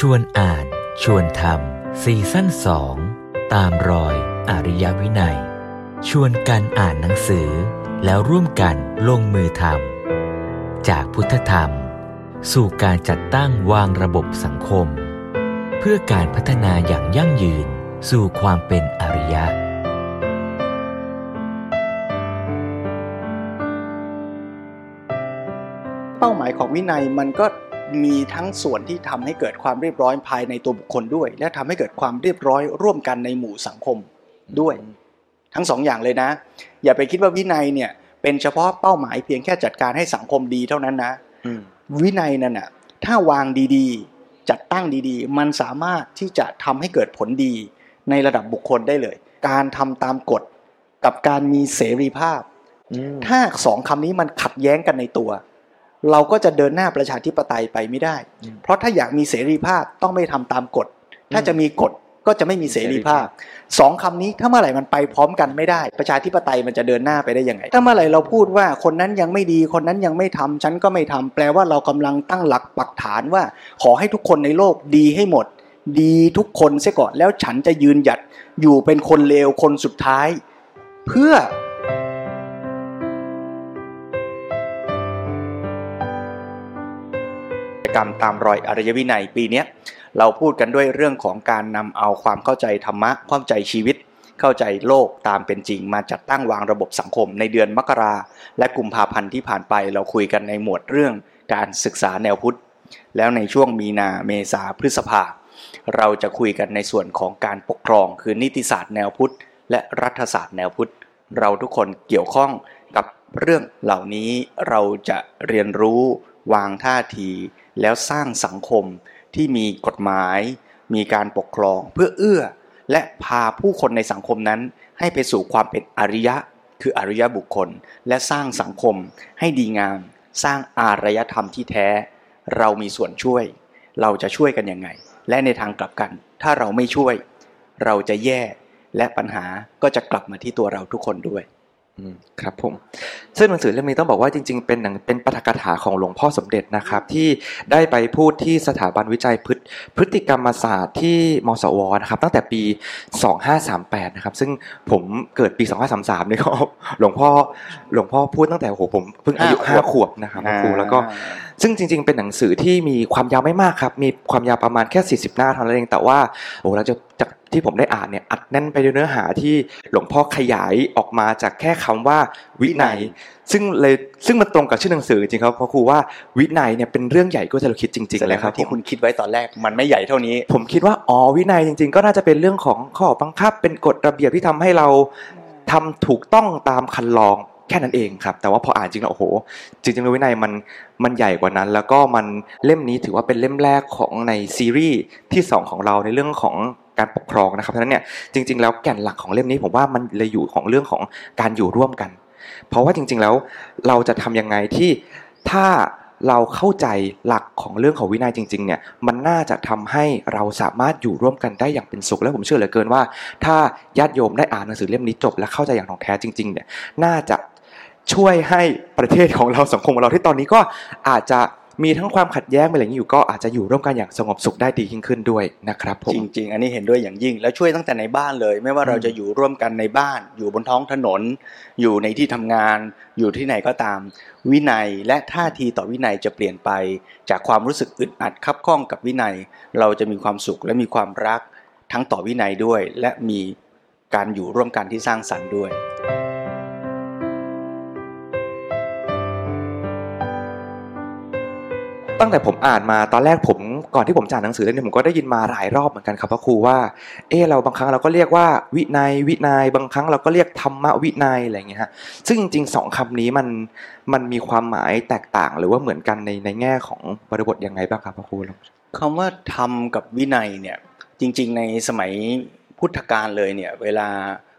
ชวนอ่าน ชวนทำซีซั่นสองตามรอยอริยวินัย ชวนกันอ่านหนังสือ แล้วร่วมกันลงมือทำจากพุทธธรรม สู่การจัดตั้งวางระบบสังคม เพื่อการพัฒนาอย่างยั่งยืนสู่ความเป็นอริยะ เป้าหมายของวินัยมันก็ มีทั้งส่วนที่ทำให้เกิดความเรียบร้อยภายในตัวบุคคลด้วย และทำให้เกิดความเรียบร้อยร่วมกันในหมู่สังคมด้วย ทั้งสองอย่างเลยนะ อย่าไปคิดว่าวินัยเนี่ย เป็นเฉพาะเป้าหมายเพียงแค่จัดการให้สังคมดีเท่านั้นนะอืมวินัยนั่นน่ะถ้าวางดีๆ จัดตั้งดีๆ มันสามารถที่จะทำให้เกิดผลดีในระดับบุคคลได้เลย การทำตามกฎกับการมีเสรีภาพอืมถ้าสองคำนี้มันขัดแย้งกันในตัว เราก็จะเดินหน้าประชาธิปไตยไปไม่ได้ เพราะถ้าอยากมีเสรีภาพต้องไม่ทำตามกฎ ถ้าจะมีกฎก็จะไม่มีเสรีภาพสองคำนี้ถ้าเมื่อไหร่มันไปพร้อมกันไม่ได้ ประชาธิปไตยมันจะเดินหน้าไปได้ยังไง ถ้าเมื่อไหร่เราพูดว่าคนนั้นยังไม่ดีคนนั้นยังไม่ทำฉันก็ไม่ทำแปลว่าเรากำลังตั้งหลักปักฐานว่า ขอให้ทุกคนในโลกดีให้หมด ดีทุกคนเสียก่อนแล้วฉันจะยืนหยัดอยู่เป็นคนเลวคนสุดท้าย เพื่อ กิจกรรมตามรอยอริยวินัยปีนี้เราพูดกันด้วยเรื่องของการนำเอาความเข้าใจธรรมะเข้าใจชีวิต เข้าใจโลกตามเป็นจริง มาจัดตั้งวางระบบสังคมในเดือนมกราและกุมภาพันธ์ที่ผ่านไปเราคุยกันในหมวดเรื่องการศึกษาแนวพุทธ แล้วในช่วงมีนาเมษาพฤษภาเราจะคุยกันในส่วนของการปกครองคือนิติศาสตร์แนวพุทธ และรัฐศาสตร์แนวพุทธ เราทุกคนเกี่ยวข้องกับเรื่องเหล่านี้เราจะเรียนรู้วางท่าที แล้วสร้างสังคมที่มีกฎหมาย มีการปกครองเพื่อเอื้อ และพาผู้คนในสังคมนั้น ให้ไปสู่ความเป็นอริยะ คืออริยบุคคล และสร้างสังคมให้ดีงาม สร้างอารยธรรมที่แท้ เรามีส่วนช่วย เราจะช่วยกันยังไง และในทางกลับกัน ถ้าเราไม่ช่วย เราจะแย่และปัญหาก็จะกลับมาที่ตัวเราทุกคนด้วย ครับผมซึ่งหนังสือเล่มนี้ต้องบอกว่าจริง ๆ เป็นหนังเป็นปาฐกถาของหลวงพ่อสมเด็จนะครับ ที่ได้ไปพูดที่สถาบันวิจัยพฤติพฤติกรรมศาสตร์ที่มสวนะครับ ตั้งแต่ปี 2538 นะครับ ซึ่งผมเกิดปี 2533นี่ก็หลวงพ่อหลวงพ่อพูดตั้งแต่โอ้โหผมเพิ่งอายุห้าขวบห้าขวบนะครับครูแล้วก็ซึ่งจริง ๆ เป็นหนังสือที่มีความยาวไม่มากครับ มีความยาวประมาณแค่ 40 หน้าเท่านั้นเองแต่ว่าโอ้เราจะจาก ที่ผมได้อ่านเนี่ยอัดแน่นไปด้วยเนื้อหาที่หลวงพ่อขยายออกมาจากแค่คำว่าวินัย ซึ่งเลยซึ่งมันตรงกับชื่อหนังสือจริงๆครับเพราะครูว่าวินัยเนี่ยเป็นเรื่องใหญ่กว่าที่เราคิดจริงแสๆดเลงยครับว่าที่ผมคุณคิดไว้ตอนแรกมันไม่ใหญ่เท่านี้ ผมคิดว่าอ๋อวินัยจริง ๆ ก็น่าจะเป็นเรื่องของข้อบังคับเป็นกฎระเบียบที่ทำให้เราทำถูกต้องตามคันลองแค่นั้นเองครับ แต่ว่าพออ่านจริงแล้วโอ้โห จริงๆแล้ววินัยมันมันใหญ่กว่านั้น แล้วก็มันเล่มนี้ถือว่าเป็นเล่มแรกของในซีรีส์ที่สองของเราในเรื่องของ การปกครองนะครับเพราะฉะนั้นเนี่ยจริง ๆ แล้วแก่นหลักของเล่มนี้ผมว่ามันเลยอยู่ของเรื่องของการอยู่ร่วมกัน เพราะว่าจริง ๆ แล้วเราจะทำยังไงที่ถ้าเราเข้าใจหลักของเรื่องของวินัยจริง ๆ เนี่ย มันน่าจะทำให้เราสามารถอยู่ร่วมกันได้อย่างเป็นสุข และผมเชื่อเหลือเกินว่า ถ้าญาติโยมได้อ่านหนังสือเล่มนี้จบ และเข้าใจอย่างถ่องแท้จริง ๆ เนี่ย น่าจะช่วยให้ประเทศของเราสังคมของเราที่ตอนนี้ก็อาจจะ มีทั้งความขัดแย้งอะไรอย่างนี้อยู่ก็อาจจะอยู่ร่วมกันอย่างสงบสุขได้ดียิ่งขึ้นด้วยนะครับผมจริง ๆ อันนี้เห็นด้วยอย่างยิ่ง แล้วช่วยตั้งแต่ในบ้านเลย ไม่ว่าเราจะอยู่ร่วมกันในบ้าน อยู่บนท้องถนน อยู่ในที่ทำงาน อยู่ที่ไหนก็ตาม วินัยและท่าทีต่อวินัยจะเปลี่ยนไป จากความรู้สึกอึดอัดคับข้องกับวินัย เราจะมีความสุขและมีความรักทั้งต่อวินัยด้วย และมีการอยู่ร่วมกันที่สร้างสรรค์ด้วย ตั้งแต่ผมอ่านมาตอนแรกผมก่อนที่ผมจะอ่านหนังสือเล่มนี้ผมก็ได้ยินมาหลายรอบเหมือนกันครับพระครูว่า เออเราบางครั้งเราก็เรียกว่าวินัยวินัยบางครั้งเราก็เรียกธรรมวินัยอะไรอย่างเงี้ยฮะซึ่งจริงๆสองคำนี้มันมันมีความหมายแตกต่างหรือว่าเหมือนกันในในแง่ของบริบทยังไงบ้างครับพระครูลองคำว่าธรรมกับวินัยเนี่ยจริง ๆ ในสมัยพุทธกาลเลยเนี่ยเวลา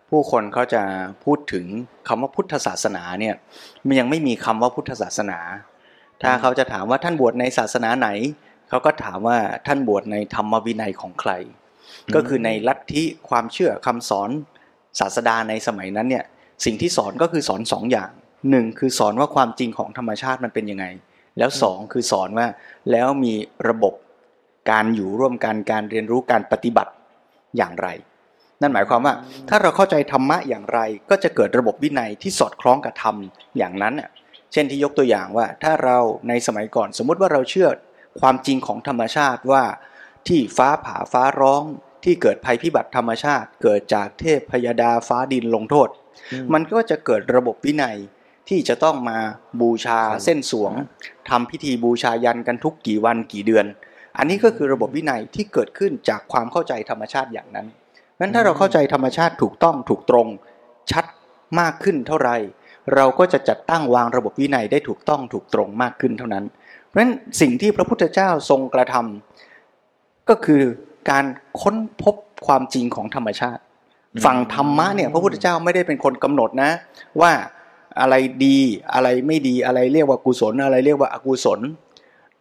ผู้คนเขาจะพูดถึงคำว่าพุทธศาสนาเนี่ยมันยังไม่มีคำว่าพุทธศาสนา ถ้าเขาจะถามว่าท่านบวชในศาสนาไหน เขาก็ถามว่าท่านบวชในธรรมวินัยของใคร ก็คือในลัทธิความเชื่อคำสอนศาสดาในสมัยนั้นเนี่ย สิ่งที่สอนก็คือสอนสองอย่างหนึ่งคือสอนว่าความจริงของธรรมชาติมันเป็นยังไง แล้วสองคือสอนว่าแล้วมีระบบการอยู่ร่วมกันการเรียนรู้การปฏิบัติอย่างไร นั่นหมายความว่า ถ้าเราเข้าใจธรรมะอย่างไร ก็จะเกิดระบบวินัยที่สอดคล้องกับธรรมอย่างนั้นน่ะ เช่นที่ยกตัวอย่างว่า ถ้าเราในสมัยก่อนสมมุติว่าเราเชื่อความจริงของธรรมชาติว่า ที่ฟ้าผ่าฟ้าร้องที่เกิดภัยพิบัติธรรมชาติ เกิดจากเทพพยดาฟ้าดินลงโทษ มันก็จะเกิดระบบวินัยที่จะต้องมาบูชาเส้นสวงทำพิธีบูชายันกันทุกกี่วันกี่เดือน อันนี้ก็คือระบบวินัยที่เกิดขึ้นจากความเข้าใจธรรมชาติอย่างนั้นนั้นถ้าเราเข้าใจธรรมชาติถูกต้องถูกตรง ชัดมากขึ้นเท่าไหร่ เราก็จะจัดตั้งวางระบบวินัยได้ถูกต้องถูกตรงมากขึ้นเท่านั้น เพราะฉะนั้นสิ่งที่พระพุทธเจ้าทรงกระทำก็คือการค้นพบความจริงของธรรมชาติ ฝั่งธรรมะเนี่ยพระพุทธเจ้าไม่ได้เป็นคนกำหนดนะ ว่าอะไรดีอะไรไม่ดีอะไรเรียกว่ากุศลอะไรเรียกว่าอกุศล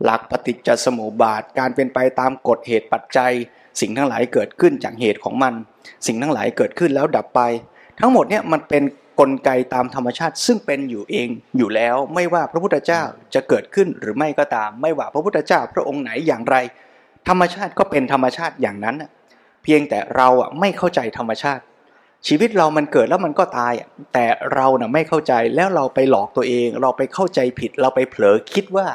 หลักปฏิจจสมุปบาทการเป็นไปตามกฎเหตุปัจจัย สิ่งทั้งหลายเกิดขึ้นจากเหตุของมัน สิ่งทั้งหลายเกิดขึ้นแล้วดับไป ทั้งหมดเนี่ยมันเป็น กลไกตามธรรมชาติ ซึ่งเป็นอยู่เองอยู่แล้วไม่ว่าพระพุทธเจ้าจะเกิดขึ้นหรือไม่ก็ตาม ไม่ว่าพระพุทธเจ้าพระองค์ไหนอย่างไร ธรรมชาติก็เป็นธรรมชาติอย่างนั้น เพียงแต่เราอะไม่เข้าใจธรรมชาติ ชีวิตเรามันเกิดแล้วมันก็ตาย แต่เราน่ะไม่เข้าใจแล้วเราไปหลอกตัวเอง เราไปเข้าใจผิดเราไปเผลอคิดว่า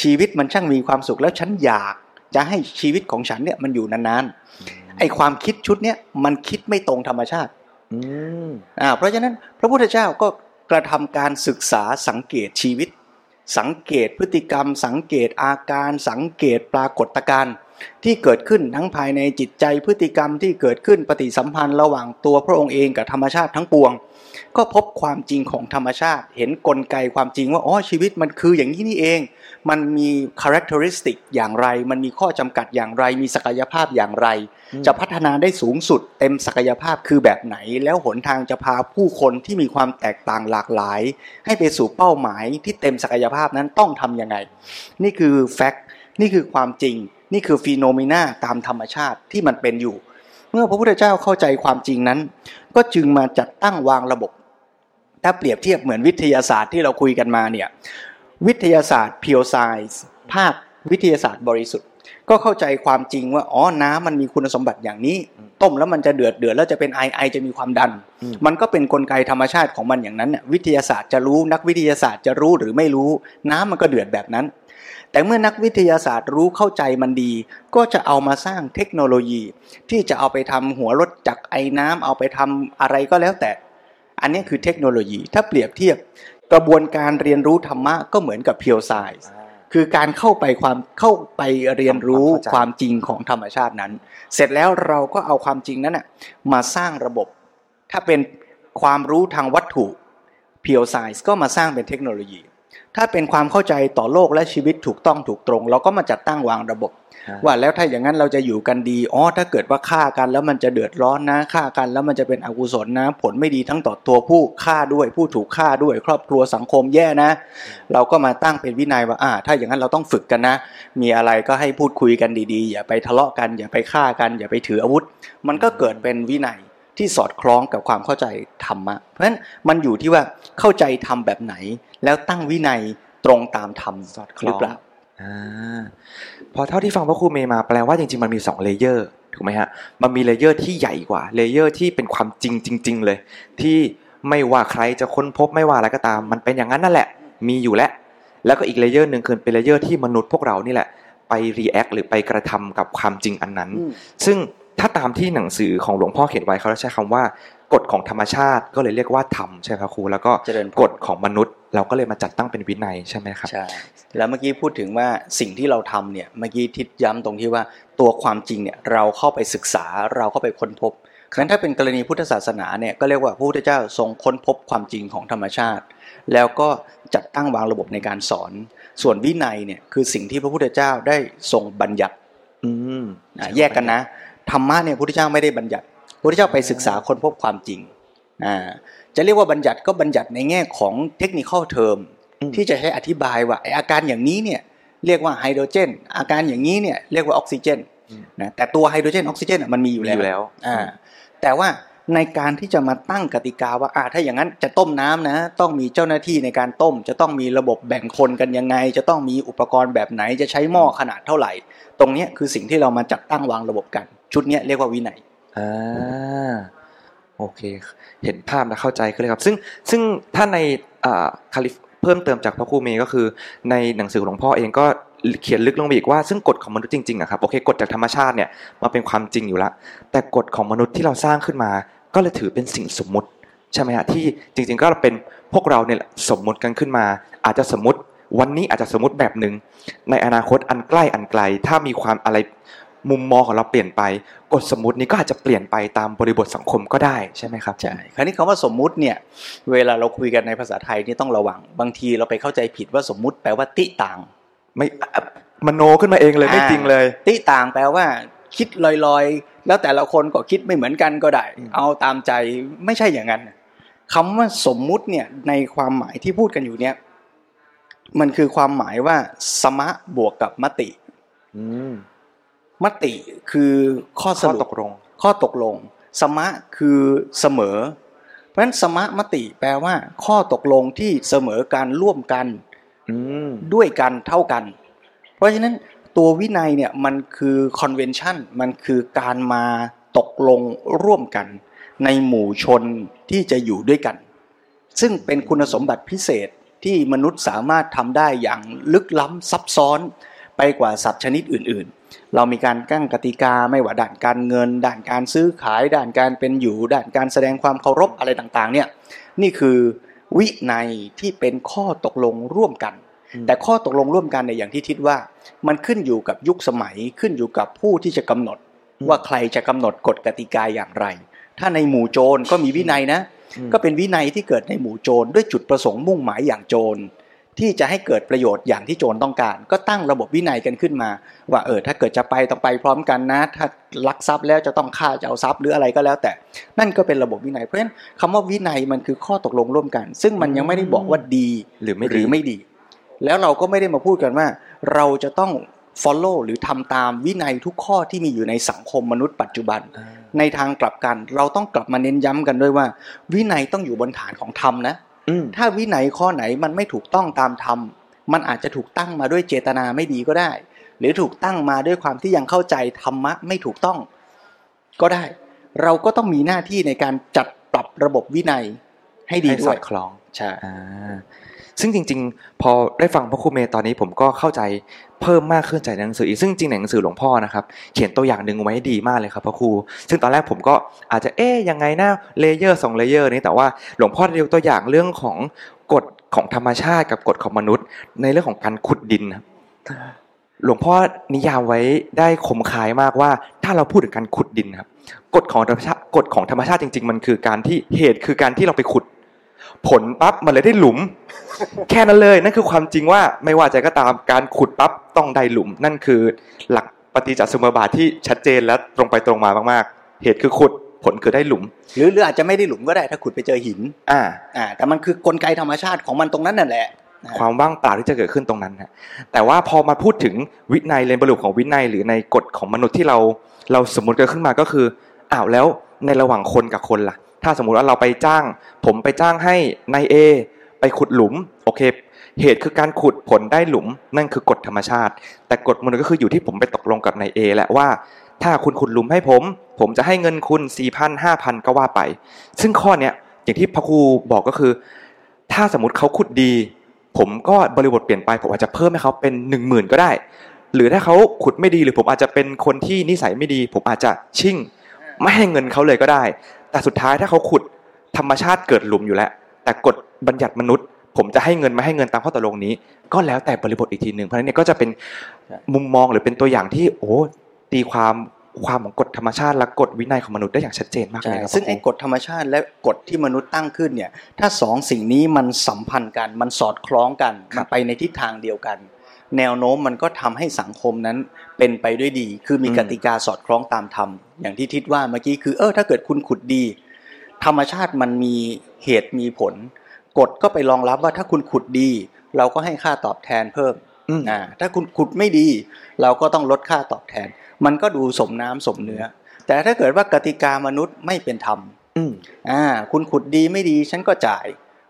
ชีวิตมันช่างมีความสุขแล้วฉันอยากจะให้ชีวิตของฉันเนี่ยมันอยู่นานๆไอความคิดชุดเนี้ยมันคิดไม่ตรงธรรมชาติ อ่าเพราะฉะนั้นพระพุทธเจ้าก็กระทำการศึกษาสังเกตชีวิต สังเกตพฤติกรรม สังเกตอาการ สังเกตปรากฏการณ์ที่เกิดขึ้นทั้งภายในจิตใจพฤติกรรมที่เกิดขึ้นปฏิสัมพันธ์ระหว่างตัวพระองค์เองกับธรรมชาติทั้งปวง ก็พบความจริงของธรรมชาติ เห็นนกลไกความจริงว่าอ๋อชีวิตมันคืออย่างนี้นี่เอง มันมีคุณลักษณะอย่างไร มันมีข้อจำกัดอย่างไร มีศักยภาพอย่างไร จะพัฒนาได้สูงสุด เต็มศักยภาพคือแบบไหน แล้วหนทางจะพาผู้คนที่มีความแตกต่างหลากหลาย ให้ไปสู่เป้าหมายที่เต็มศักยภาพนั้นต้องทํำยังไง นี่คือ fact นี่คือความจริง นี่คือ phenomena ตามธรรมชาติที่มันเป็นอยู่ เมื่อพระพุทธเจ้าเข้าใจความจริงนั้น ก็จึงมาจัดตั้งวางระบบ ถ้าเปรียบเทียบเหมือนวิทยาศาสตร์ที่เราคุยกันมาเนี่ย วิทยาศาสตร์ pure science ภาควิทยาศาสตร์บริสุทธิ์ ก็เข้าใจความจริงว่าอ๋อน้ำมันมีคุณสมบัติอย่างนี้ ต้มแล้วมันจะเดือดเดือดแล้วจะเป็นไอไอจะมีความดัน มันก็เป็นนกลไกธรรมชาติของมันอย่างนั้นวิทยาศาสตร์จะรู้นักวิทยาศาสตร์จะรู้หรือไม่รู้ น้ำมันก็เดือดแบบนั้น แต่เมื่อนักวิทยาศาสตร์รู้เข้าใจมันดี ก็จะเอามาสร้างเทคโนโลยี ที่จะเอาไปทำหัวรถจักรไอ้น้ำเอาไปทำอะไรก็แล้วแต่ อันนี้คือเทคโนโลยี ถ้าเปรียบเทียบ กระบวนการเรียนรู้ธรรมะก็เหมือนกับเพียวไซส์คือการเข้าไปความเข้าไปเรียนรู้ความจริงของธรรมชาตินั้น เสร็จแล้วเราก็เอาความจริงนั้นนะมาสร้างระบบ ถ้าเป็นความรู้ทางวัตถุเพียวไซส์ก็มาสร้างเป็นเทคโนโลยี ถ้าเป็นความเข้าใจต่อโลกและชีวิตถูกต้องถูกตรง เราก็มาจัดตั้งวางระบบ ว่าแล้วถ้าอย่างนั้นเราจะอยู่กันดีอ๋อถ้าเกิดว่าฆ่ากันแล้วมันจะเดือดร้อนนะฆ่ากันแล้วมันจะเป็นอกุศลนะ ผลไม่ดีทั้งต่อตัวผู้ฆ่าด้วย ผู้ถูกฆ่าด้วย ครอบครัวสังคมแย่นะ เราก็มาตั้งเป็นวินัยว่าอ่า ถ้าอย่างนั้นเราต้องฝึกกันนะ มีอะไรก็ให้พูดคุยกันดีๆ อย่าไปทะเลาะกัน อย่าไปฆ่ากัน อย่าไปถืออาวุธ มันก็เกิดเป็นวินัย ที่สอดคล้องกับความเข้าใจธรรมะ เพราะฉะนั้นมันอยู่ที่ว่าเข้าใจธรรมแบบไหน แล้วตั้งวินัยตรงตามธรรมสอดคล้องหรือเปล่าพอเท่าที่ฟังพระครูเมย์มาแปลว่าจริงๆมันมีสอง layer ถูกไหมฮะมันมี layer ที่ใหญ่กว่า layer ที่เป็นความจริงจริง ๆ เลย ที่ไม่ว่าใครจะค้นพบไม่ว่าอะไรก็ตาม มันเป็นอย่างนั้นนั่นแหละ มีอยู่แล้วแล้วก็อีก layer หนึ่งคือเป็น layer ที่มนุษย์พวกเรานี่แหละ ไป react หรือไปกระทำกับความจริงอันนั้น ซึ่ง ถ้าตามที่หนังสือของหลวงพ่อเขียนไว้เขาใช้คำว่ากฎของธรรมชาติ ก็เลยเรียกว่าธรรมใช่ครับครูแล้วก็กฎของมนุษย์ เราก็เลยมาจัดตั้งเป็นวินัยใช่ไหมครับใช่แล้วเมื่อกี้พูดถึงว่าสิ่งที่เราทำเนี่ยเมื่อกี้ทิศย้ำตรงที่ว่าตัวความจริงเนี่ยเราเข้าไปศึกษาเราเข้าไปค้นพบงั้นถ้าเป็นกรณีพุทธศาสนาเนี่ยก็เรียกว่าพระพุทธเจ้าทรงค้นพบความจริงของธรรมชาติ แล้วก็จัดตั้งวางระบบในการสอน ส่วนวินัยเนี่ยคือสิ่งที่พระพุทธเจ้าได้ทรงบัญญัติแยกกันนะ ธรรมะเนี่ยพระพุทธเจ้าไม่ได้บัญญัติพระพุทธเจ้าไปศึกษาค้นพบความจริงจะเรียกว่าบัญญัติก็บัญญัติในแง่ของเทคนิคเทอมที่จะใช้อธิบายว่าอาการอย่างนี้เนี่ยเรียกว่าไฮโดรเจน อาการอย่างนี้เนี่ยเรียกว่าออกซิเจนนะแต่ตัวไฮโดรเจนออกซิเจนมันมีอยู่แล้วแล้วอ่าแต่ว่าในการที่จะมาตั้งกติกาว่าอ่าถ้าอย่างนั้นจะต้มน้ำนะ ต้องมีเจ้าหน้าที่ในการต้ม จะต้องมีระบบแบ่งคนกันยังไง จะต้องมีอุปกรณ์แบบไหนจะใช้หม้อขนาดเท่าไหร่ ตรงเนี้ยคือสิ่งที่เรามาจัดตั้งวางระบบกัน ชุดเนี้ยเรียกว่าวินัยอ่าโอเค เห็นภาพและเข้าใจขึ้นเลยครับ ซึ่งซึ่งถ้าในอ่าคาลิฟเพิ่มเติมจากพระครูเมย์ก็คือ ในหนังสือหลวงพ่อเองก็เขียนลึกลงไปอีกว่าซึ่งกฎของมนุษย์จริงๆอะครับโอเคกฎจากธรรมชาติเนี่ยมาเป็นความจริงอยู่ล้วแต่กฎของมนุษย์ที่เราสร้างขึ้นมา ก็เลยถือเป็นสิ่งสมมุติใช่ไหมฮะที่จริง ๆ ก็เป็นพวกเราเนี่ยสมมุติกันขึ้นมา อาจจะสมมติวันนี้อาจจะสมมติแบบหนึ่งในอนาคตอันใกล้อันไกล ถ้ามีความอะไร มุมมองของเราเปลี่ยนไปกฎสมมตินี้ก็อาจจะเปลี่ยนไปตามบริบทสังคมก็ได้ใช่ไหมครับใช่คราวนี้คำว่าสมมุติเนี่ยเวลาเราคุยกันในภาษาไทยนี่ต้องระวัง บางทีเราไปเข้าใจผิดว่าสมมุติแปลว่าติต่าง ไม่อะมโนขึ้นมาเองเลยไม่จริงเลย ติต่างแปลว่าคิดลอยๆ แล้วแต่ละคนก็คิดไม่เหมือนกันก็ได้อืมเอาตามใจไม่ใช่อย่างนั้นคำว่าสมมุติเนี่ยในความหมายที่พูดกันอยู่เนี่ยมันคือความหมายว่าสมะบวกกับมติอื มมติคือข้อสข้อรุตปกลง ข้อตกลง สมะคือเสมอ เพราะฉะนั้นสมะมติแปลว่า ข้อตกลงที่เสมอการร่วมกันอืมด้วยกันเท่ากัน เพราะฉะนั้นตัววินัยเนี่ยมันคือคอนเวนชั่นมันคือการมาตกลงร่วมกัน ในหมู่ชนที่จะอยู่ด้วยกัน ซึ่งเป็นคุณสมบัติพิเศษที่มนุษย์สามารถทำได้อย่างลึกล้ำซับซ้อนไปกว่าสัตว์ชนิดอื่น ๆ เรามีการกั้งกติกาไม่ว่าด่านการเงินด่านการซื้อขายด่านการเป็นอยู่ด่านการแสดงความเคารพอะไรต่างๆ เนี่ยนี่คือวินัยที่เป็นข้อตกลงร่วมกันอืมแต่ข้อตกลงร่วมกันในยอย่างที่ทิดว่า มันขึ้นอยู่กับยุคสมัยขึ้นอยู่กับผู้ที่จะกำหนด ว่าใครจะกำหนดกฎกติกาอย่างไร ถ้าในหมู่โจรก็มีวินัยนะอืมก็เป็นวินัยที่เกิดในหมู่โจรด้วยจุดประสงค์มุ่งหมายอย่างโจร ที่จะให้เกิดประโยชน์อย่างที่โจรต้องการ ก็ตั้งระบบวินัยกันขึ้นมา ว่าเออถ้าเกิดจะไปต้องไปพร้อมกันนะ ถ้าลักทรัพย์แล้วจะต้องฆ่าจะเอาทรัพย์หรืออะไรก็แล้ว แต่นั่นก็เป็นระบบวินัยเพราะฉะนั้นคำว่าวินัยมันคือข้อตกลงร่วมกัน ซึ่งมันยังไม่ได้บอกว่าดีหรือไม่หรือไม่ดี แล้วเราก็ไม่ได้มาพูดกันว่า เราจะต้อง follow หรือทำตามวินัยทุกข้อที่มีอยู่ในสังคมมนุษย์ปัจจุบันอ่าในทางกลับกัน เราต้องกลับมาเน้นย้ำกันด้วยว่า วินัยต้องอยู่บนฐานของธรรมนะอืม ถ้าวินัยข้อไหนมันไม่ถูกต้องตามธรรมมันอาจจะถูกตั้งมาด้วยเจตนาไม่ดีก็ได้ หรือถูกตั้งมาด้วยความที่ยังเข้าใจธรรมะไม่ถูกต้อง ก็ได้ เราก็ต้องมีหน้าที่ในการจัดปรับระบบวินัยให้ดีให้ด้สวอยดคล้องใช่อ่า ซึ่งจริง ๆ พอได้ฟังพระครูเมย์ตอนนี้ผมก็เข้าใจเพิ่มมากขึ้นจากหนังสืออีกซึ่งจริงหนังสือหลวงพ่อนะครับเขียนตัวอย่างหนึ่งไว้ดีมากเลยครับพระครู ซึ่งตอนแรกผมก็อาจจะเอ๊ยยังไงนะ layer สอง layer นี้แต่ว่าหลวงพ่อได้ยกตัวอย่างเรื่องของกฎของธรรมชาติกับกฎของมนุษย์ ในเรื่องของการขุดดินครับหลวงพ่อนิยามไว้ได้คมคายมากว่า ถ้าเราพูดถึงการขุดดินครับกฎของธรรมชาติกฎของธรรมชาติจริง ๆ มันคือการที่เหตุคือการที่เราไปขุด ผลปั๊บมันเลยได้หลุม แค่นั้นเลยนั่นคือความจริงว่าไม่ว่าใจก็ตามการขุดปั๊บต้องได้หลุม นั่นคือหลักปฏิจจสมุปบาทที่ชัดเจนและตรงไปตรงมามากๆ เหตุคือขุดผลคือได้หลุม หรือหรืออาจจะไม่ได้หลุมก็ได้ถ้าขุดไปเจอหิน อ่าอ่า แต่มันคือกลไกธรรมชาติของมันตรงนั้นนั่นแหละ ความว่างเปล่าที่จะเกิดขึ้นตรงนั้นฮะแต่ว่าพอมาพูดถึงวินัยเลนบรุของวินัย หรือในกฎของมนุษย์ที่เรา เราสมมติเกิดขึ้นมาก็คืออ้าวแล้วในระหว่างคนกับคนล่ะ ถ้าสมมุติว่าเราไปจ้าง ผมไปจ้างให้นายเอไปขุดหลุมโอเค เหตุคือการขุดผลได้หลุมนั่นคือกฎธรรมชาติ แต่กฎมันก็คืออยู่ที่ผมไปตกลงกับนายเอแหละว่า ถ้าคุณขุดหลุมให้ผม ผมจะให้เงินคุณสี่พันห้าพันก็ว่าไป ซึ่งข้อเนี้ยอย่างที่พระครูบอกก็คือ ถ้าสมมติเขาขุดดี ผมก็บริบทเปลี่ยนไปผมอาจจะเพิ่มให้เขาเป็นหนึ่งหมื่นก็ได้ หรือถ้าเขาขุดไม่ดีหรือผมอาจจะเป็นคนที่นิสัยไม่ดี ผมอาจจะชิ่ง ไม่ให้เงินเขาเลยก็ได้ แต่สุดท้ายถ้าเขาขุดธรรมชาติเกิดหลุมอยู่แล้ว แต่กฎบัญญัติมนุษย์ ผมจะให้เงินไม่ให้เงินตามข้อตกลงนี้ ก็แล้วแต่บริบทอีกทีหนึ่งเพราะฉะนั้นเนี่ยก็จะเป็นมุมมองหรือเป็นตัวอย่างที่โอ้ตีความความของกฎธรรมชาติและกฎวินัยของมนุษย์ได้อย่างชัดเจนมากเลใช่ยครับซึ่งไอ้พระครูกฎธรรมชาติและกฎที่มนุษย์ตั้งขึ้นเนี่ยถ้าสองสิ่งนี้มันสัมพันธ์กันมันสอดคล้องกันครัมับนไปในทิศทางเดียวกัน แนวโน้มมันก็ทำให้สังคมนั้นเป็นไปด้วยดี คือมีอืมกติกาสอดคล้องตามธรรมอย่างที่ทิศว่าเมื่อกี้คือเออถ้าเกิดคุณขุดดี ธรรมชาติมันมีเหตุมีผลกฎก็ไปรองรับว่าถ้าคุณขุดดี เราก็ให้ค่าตอบแทนเพิ่มอืมอ่าถ้าคุณขุดไม่ดี เราก็ต้องลดค่าตอบแทน มันก็ดูสมน้ำสมเนื้อ แต่ถ้าเกิดว่ากติกามนุษย์ไม่เป็นธรรมอืมอ่า คุณขุดดีไม่ดี ฉันก็จ่าย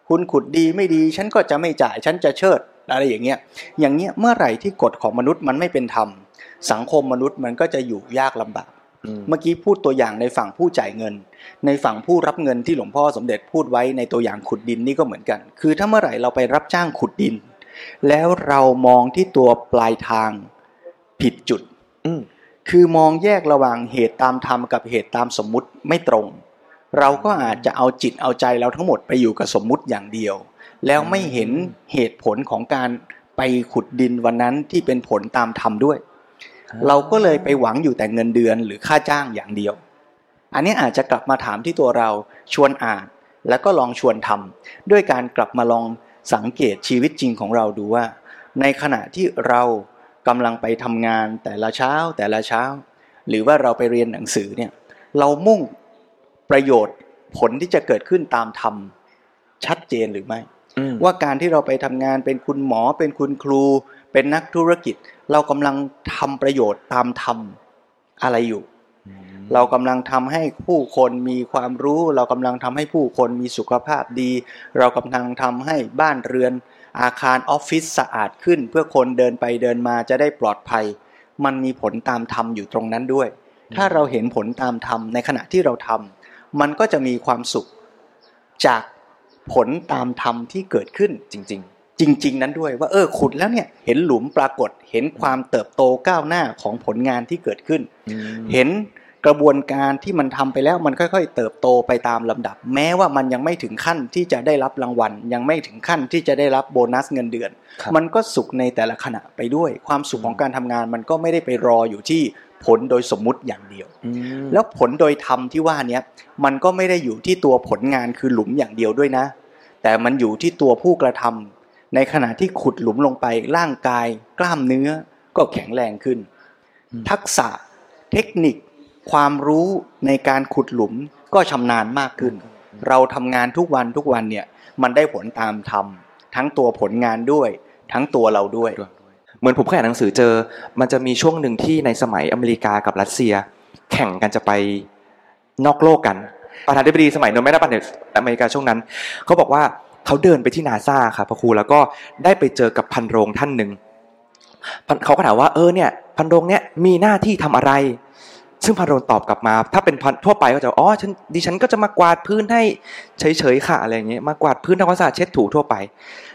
คุณขุดดีไม่ดี ฉันก็จะไม่จ่าย ฉันจะเชิด อะไรอย่างเงี้ย อย่างเงี้ยเมื่อไหร่ที่กฎของมนุษย์มันไม่เป็นธรรม สังคมมนุษย์มันก็จะอยู่ยากลำบากอืมเมื่อกี้พูดตัวอย่างในฝั่งผู้จ่ายเงิน ในฝั่งผู้รับเงินที่หลวงพ่อสมเด็จพูดไว้ในตัวอย่างขุดดินนี่ก็เหมือนกัน คือถ้าเมื่อไหร่เราไปรับจ้างขุดดิน แล้วเรามองที่ตัวปลายทางผิดจุดอืมคือมองแยกระหว่างเหตุตามธรรมกับเหตุตามสมมุติไม่ตรง เราก็อาจจะเอาจิตเอาใจเราทั้งหมดไปอยู่กับสมมุติอย่างเดียว แล้วไม่เห็นเหตุผลของการไปขุดดินวันนั้นที่เป็นผลตามธรรมด้วย เราก็เลยไปหวังอยู่แต่เงินเดือนหรือค่าจ้างอย่างเดียว อันนี้อาจจะกลับมาถามที่ตัวเราชวนอ่านแล้วก็ลองชวนทำด้วยการกลับมาลองสังเกตชีวิตจริงของเราดูว่า ในขณะที่เรากำลังไปทำงานแต่ละเช้าแต่ละเช้า หรือว่าเราไปเรียนหนังสือเนี่ยเรามุ่งประโยชน์ผลที่จะเกิดขึ้นตามธรรมชัดเจนหรือไม่อืม ว่าการที่เราไปทำงานเป็นคุณหมอ เป็นคุณครู เป็นนักธุรกิจ เรากำลังทำประโยชน์ตามธรรมอะไรอยู่ เรากำลังทำให้ผู้คนมีความรู้ เรากำลังทำให้ผู้คนมีสุขภาพดี เรากำลังทำให้บ้านเรือน อาคารออฟฟิศสะอาดขึ้น เพื่อคนเดินไปเดินมาจะได้ปลอดภัย มันมีผลตามธรรมอยู่ตรงนั้นด้วย ถ้าเราเห็นผลตามธรรมในขณะที่เราทำมันก็จะมีความสุขจาก ผลตามธรรมที่เกิดขึ้นจริงจริง ๆ นั้นด้วยว่าเออขุดแล้วเนี่ยเห็นหลุมปรากฏ เห็นความเติบโตก้าวหน้าของผลงานที่เกิดขึ้นๆอืมเห็นกระบวนการที่มันทำไปแล้วมันค่อย ๆ เติบโตไปตามลำดับ แม้ว่ามันยังไม่ถึงขั้นที่จะได้รับรางวัล ยังไม่ถึงขั้นที่จะได้รับโบนัสเงินเดือนครับมันก็สุขในแต่ละขณะไปด้วย ความสุขของการทำงานมันก็ไม่ได้ไปรออยู่ที่ ผลโดยสมมุติอย่างเดียวอืมแล้วผลโดยธรรมที่ว่าเนี้ยมันก็ไม่ได้อยู่ที่ตัวผลงานคือหลุมอย่างเดียวด้วยนะ แต่มันอยู่ที่ตัวผู้กระทำในขณะที่ขุดหลุมลงไปร่างกาย กล้ามเนื้อก็แข็งแรงขึ้น ทักษะเทคนิค ความรู้ในการขุดหลุมก็ชำนาญมากขึ้น เราทำงานทุกวันทุกวันเนี่ยมันได้ผลตามธรรมทั้งตัวผลงานด้วย ทั้งตัวเราด้วย เหมือนผมเคยอ่านหนังสือเจอ มันจะมีช่วงหนึ่งที่ในสมัยอเมริกากับรัสเซีย แข่งกันจะไปนอกโลกกันประธานาธิบดีสมัยโนไม่ได้ประธานอเมริกาช่วงนั้นเขาบอกว่าเขาเดินไปที่นาซาครับพระครูแล้วก็ได้ไปเจอกับพันโรงท่านหนึ่งเขาก็ถามว่าเออเนี่ย พันโรงเนี่ยมีหน้าที่ทำอะไร ซึ่งพันโรงตอบกลับมา ถ้าเป็นพันทั่วไปก็จะอ๋อฉันดิฉันก็จะมากวาดพื้นให้เฉยๆค่ะอะไรอย่างเงี้ยมากวาดพื้นทำความสะอาดเช็ดถูทั่วไป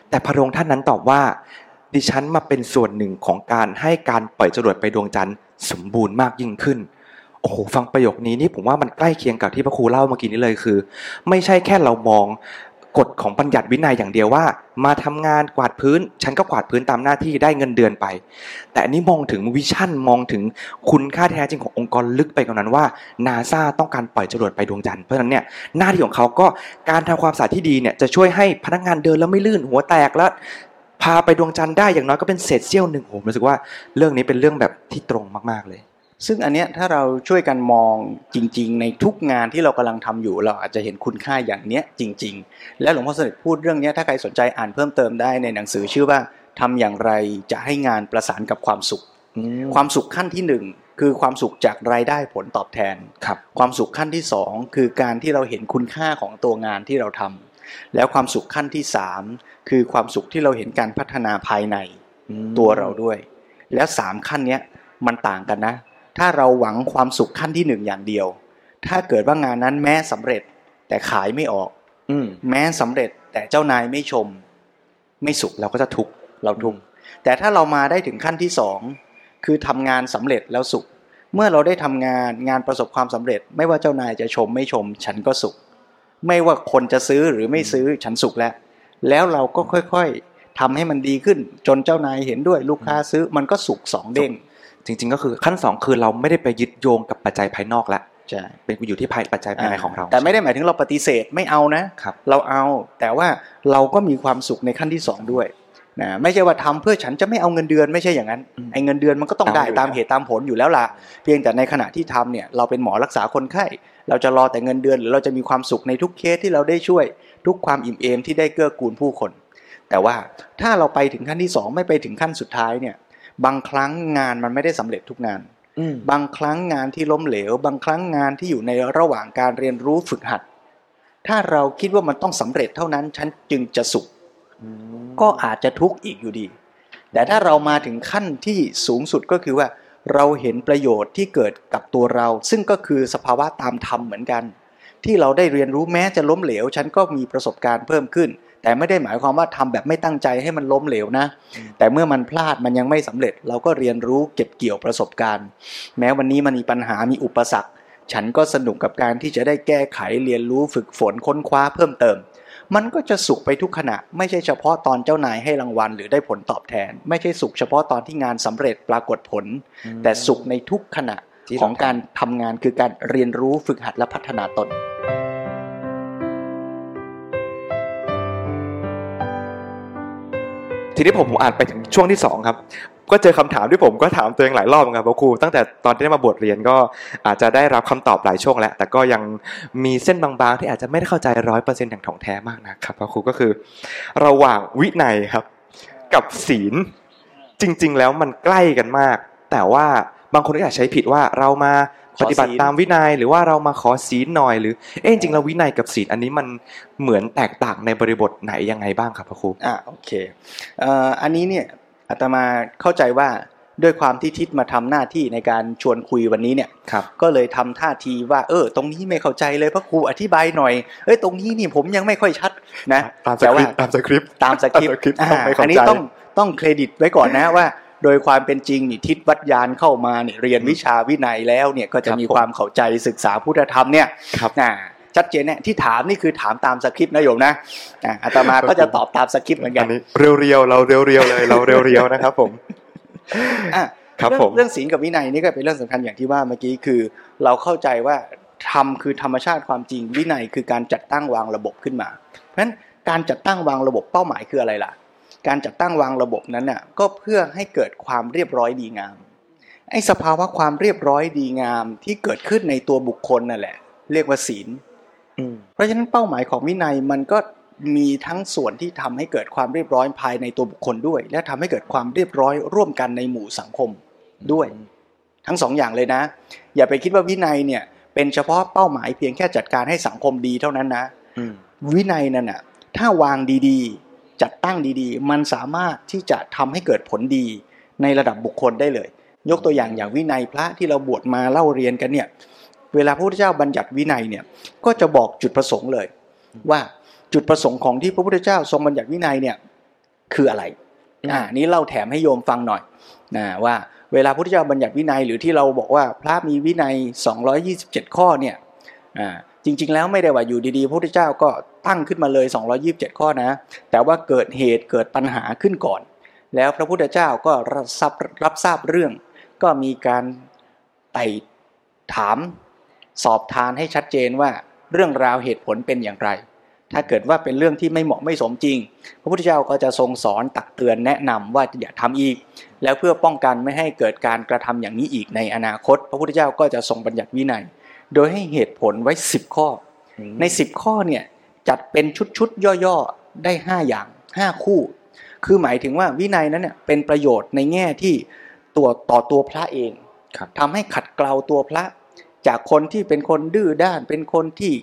แต่พันโรงท่านนั้นตอบว่า ดิฉันมาเป็นส่วนหนึ่งของการให้การปล่อยจรวดไปดวงจันทร์สมบูรณ์มากยิ่งขึ้นโอ้โหฟังประโยคนี้นี่ผมว่ามันใกล้เคียงกับที่พระครูเล่าเมื่อกี้นี้เลยคือ ไม่ใช่แค่เรามองกฎของบัญญัติวินัยอย่างเดียวว่า มาทำงานกวาดพื้น ฉันก็กวาดพื้นตามหน้าที่ได้เงินเดือนไป แต่อันนี้มองถึงวิชั่นมองถึงคุณค่าแท้จริงขององค์กรลึกไปกว่านั้นว่านาซาต้องการปล่อยจรวดไปดวงจันทร์เพราะฉะนั้นเนี่ยหน้าที่ของเขาก็การทำความสะอาดที่ดีเนี่ยจะช่วยให้พนักงานเดินแล้วไม่ลื่นหัวแตกแล้ว พาไปดวงจันทร์ได้อย่างน้อยก็เป็นเศษเสี้ยวหนึ่งผมรู้สึกว่าเรื่องนี้เป็นเรื่องแบบที่ตรงมากๆเลย ซึ่งอันเนี้ยถ้าเราช่วยกันมองจริง ๆ ในทุกงานที่เรากำลังทำอยู่ เราอาจจะเห็นคุณค่าอย่างเนี้ยจริง ๆ และหลวงพ่อสมเด็จพูดเรื่องเนี้ยถ้าใครสนใจอ่านเพิ่มเติมได้ในหนังสือชื่อว่าทำอย่างไรจะให้งานประสานกับความสุข ความสุขขั้นที่หนึ่งคือความสุขจากรายได้ผลตอบแทนครับความสุขขั้นที่สองคือการที่เราเห็นคุณค่าของตัวงานที่เราทำ แล้วความสุขขั้นที่สามคือความสุขที่เราเห็นการพัฒนาภายในตัวเราด้วย แล้วสามขั้นเนี้ยมันต่างกันนะ ถ้าเราหวังความสุขขั้นที่หนึ่งอย่างเดียว ถ้าเกิดว่างานนั้นแม้สำเร็จแต่ขายไม่ออก อืมแม้สำเร็จแต่เจ้านายไม่ชม ไม่สุขเราก็จะทุกข์เราทุกข์แต่ถ้าเรามาได้ถึงขั้นที่สองคือทำงานสำเร็จแล้วสุข เมื่อเราได้ทำงานงานประสบความสำเร็จ ไม่ว่าเจ้านายจะชมไม่ชม ฉันก็สุข ไม่ว่าคนจะซื้อหรือไม่ซื้อฉันสุขแล้ว แล้วเราก็ค่อยๆทำให้มันดีขึ้น จนเจ้านายเห็นด้วยลูกค้าซื้อมันก็สุขสองเด้งจริง ๆ ก็คือขั้นสองคือเราไม่ได้ไปยึดโยงกับปัจจัยภายนอกแล้วใช่เป็นอยู่ที่ภายปัจจัยภายในของเรา แต่ไม่ได้หมายถึงเราปฏิเสธไม่เอานะครับเราเอาแต่ว่าเราก็มีความสุขในขั้นที่สองด้วยนะไม่ใช่ว่าทำเพื่อฉันจะไม่เอาเงินเดือนไม่ใช่อย่างนั้นอืมไอ้เงินเดือนมันก็ต้องเอาได้อยู่ตามแล้วเหตุตามผลอยู่แล้วล่ะเพียงแต่ในขณะที่ทำเนี่ยเราเป็นหมอรักษาคนไข้ เราจะรอแต่เงินเดือนหรือเราจะมีความสุขในทุกเคสที่เราได้ช่วย ทุกความอิ่มเอมที่ได้เกื้อกูลผู้คน แต่ว่าถ้าเราไปถึงขั้นที่สองไม่ไปถึงขั้นสุดท้ายเนี่ย บางครั้งงานมันไม่ได้สำเร็จทุกงานอืมบางครั้งงานที่ล้มเหลว บางครั้งงานที่อยู่ในระหว่างการเรียนรู้ฝึกหัด ถ้าเราคิดว่ามันต้องสำเร็จเท่านั้นฉันจึงจะสุขก็อาจจะทุกข์อีกอยู่ดี แต่ถ้าเรามาถึงขั้นที่สูงสุดก็คือว่า เราเห็นประโยชน์ที่เกิดกับตัวเรา ซึ่งก็คือสภาวะตามธรรมเหมือนกัน ที่เราได้เรียนรู้แม้จะล้มเหลว ฉันก็มีประสบการณ์เพิ่มขึ้น แต่ไม่ได้หมายความว่าทำแบบไม่ตั้งใจให้มันล้มเหลวนะ แต่เมื่อมันพลาดมันยังไม่สำเร็จ เราก็เรียนรู้เก็บเกี่ยวประสบการณ์ แม้วันนี้มันมีปัญหามีอุปสรรค ฉันก็สนุกกับการที่จะได้แก้ไขเรียนรู้ฝึกฝนค้นคว้าเพิ่มเติม มันก็จะสุขไปทุกขณะ ไม่ใช่เฉพาะตอนเจ้านายให้รางวัล หรือได้ผลตอบแทน ไม่ใช่สุขเฉพาะตอนที่งานสำเร็จปรากฏผล แต่สุขในทุกขณะที่ของเราทำการทำงานคือการเรียนรู้ฝึกหัดและพัฒนาตนทีนี้ผมอ่านไปถึงช่วงที่สองครับ ก็เจอคำถามที่ผมก็ถามตัวเองหลายรอบเหมือนกันพระครูตั้งแต่ตอนที่ได้มาบวชเรียนก็อาจจะได้รับคำตอบหลายช่วงแล้ว แต่ก็ยังมีเส้นบางๆ ที่อาจจะไม่ได้เข้าใจร้อยเปอร์เซ็นต์อย่างถ่องแท้มากนะครับพระครูก็คือ ระหว่างวินัยครับ กับศีลจริง ๆ แล้วมันใกล้กันมาก แต่ว่าบางคนก็อาจใช้ผิดว่าเรามาปฏิบัติตามวินัยหรือว่าเรามาขอศีลหน่อยหรือเอ๊ะจริงๆแล้ววินัยกับศีลอันนี้มันเหมือนแตกต่างในบริบทไหนยังไงบ้างครับพระครูอ่าโอเคเอ่ออันนี้เนี่ย อาตมาเข้าใจว่าด้วยความที่ทิศมาทำหน้าที่ในการชวนคุยวันนี้เนี่ยครับก็เลยทำท่าทีว่า เออ ตรงนี้ไม่เข้าใจเลยพระครูอธิบายหน่อยเอ้ยตรงนี้นี่ผมยังไม่ค่อยชัดนะตามสแต่คริว่าปต์ตามสคริปต์ตามสคริปต์ตามสคริปต์อ่าต้องไม่เข้าใจอันนี้ต้องต้องเครดิตไว้ก่อนนะว่า โดยความเป็นจริงนี่ทิศวัดยานเข้ามาเนี่ยเรียนวิชาวินัยแล้วเนี่ยก็จะมีความเข้าใจศึกษาพุทธธรรมเนี่ยครับอ่า ชัดเจนเนี่ยที่ถามนี่คือถามตามสคริปต์นะโยมนะอ่าอาตมาก็จะตอบตามสคริปต์เหมือนกัอันนนี้เรียวๆเราเรียวๆเลยเราเรียวๆนะครับ ผมอะครับเองผมเรื่องศีลกับวินัยนี่ก็เป็นเรื่องสำคัญอย่างที่ว่าเมื่อกี้คือ เราเข้าใจว่าธรรมคือธรรมชาติความจริงวินัยคือการจัดตั้งวางระบบขึ้นมา เพราะฉะนั้นการจัดตั้งวางระบบเป้าหมายคืออะไรล่ะ การจัดตั้งวางระบบนั้นน่ะก็เพื่อให้เกิดความเรียบร้อยดีงามไอ้สภาวะความเรียบร้อยดีงามที่เกิดขึ้นในตัวบุคคลนั่นแหละ เรียกว่าศีลอืม เพราะฉะนั้นเป้าหมายของวินัยมันก็มีทั้งส่วนที่ทำให้เกิดความเรียบร้อยภายในตัวบุคคลด้วย และทำให้เกิดความเรียบร้อยร่วมกันในหมู่สังคมด้วย ทั้งสองอย่างเลยนะ อย่าไปคิดว่าวินัยเนี่ย เป็นเฉพาะเป้าหมายเพียงแค่จัดการให้สังคมดีเท่านั้นนะอืมวินัยนั่นน่ะถ้าวางดีๆ จัดตั้งดีๆ มันสามารถที่จะทำให้เกิดผลดีในระดับบุคคลได้เลย ยกตัวอย่างอย่างวินัยพระที่เราบวชมาเล่าเรียนกันเนี่ย เวลาพระพุทธเจ้าบัญญัติวินัยเนี่ยก็จะบอกจุดประสงค์เลย ว่าจุดประสงค์ของที่พระพุทธเจ้าทรงบัญญัติวินัยเนี่ยคืออะไรอ่านี่เล่าแถมให้โยมฟังหน่อยนะว่าเวลาพระพุทธเจ้าบัญญัติวินัยหรือที่เราบอกว่าพระมีวินัย 227 ข้อเนี่ยอ่าจริง ๆ แล้วไม่ได้ว่าอยู่ดีๆพระพุทธเจ้าก็ตั้งขึ้นมาเลย 227 ข้อนะ แต่ว่าเกิดเหตุเกิดปัญหาขึ้นก่อน แล้วพระพุทธเจ้าก็รับทราบรับทราบเรื่อง ก็มีการไต่ถาม สอบทานให้ชัดเจนว่าเรื่องราวเหตุผลเป็นอย่างไร ถ้าเกิดว่าเป็นเรื่องที่ไม่เหมาะไม่สมจริง พระพุทธเจ้าก็จะทรงสอนตักเตือนแนะนำว่าอย่าทำอีก แล้วเพื่อป้องกันไม่ให้เกิดการกระทำอย่างนี้อีกในอนาคต พระพุทธเจ้าก็จะทรงบัญญัติวินัย โดยให้เหตุผลไว้ 10 ข้อ ใน 10 ข้อเนี่ยจัดเป็นชุดๆย่อๆได้ 5 อย่าง 5 คู่ คือหมายถึงว่าวินัยนั้นเนี่ยเป็นประโยชน์ในแง่ที่ตัวต่อตัวพระเองครับทำให้ขัดเกลาตัวพระ จากคนที่เป็นคนดื้อด้าน เป็นคนที่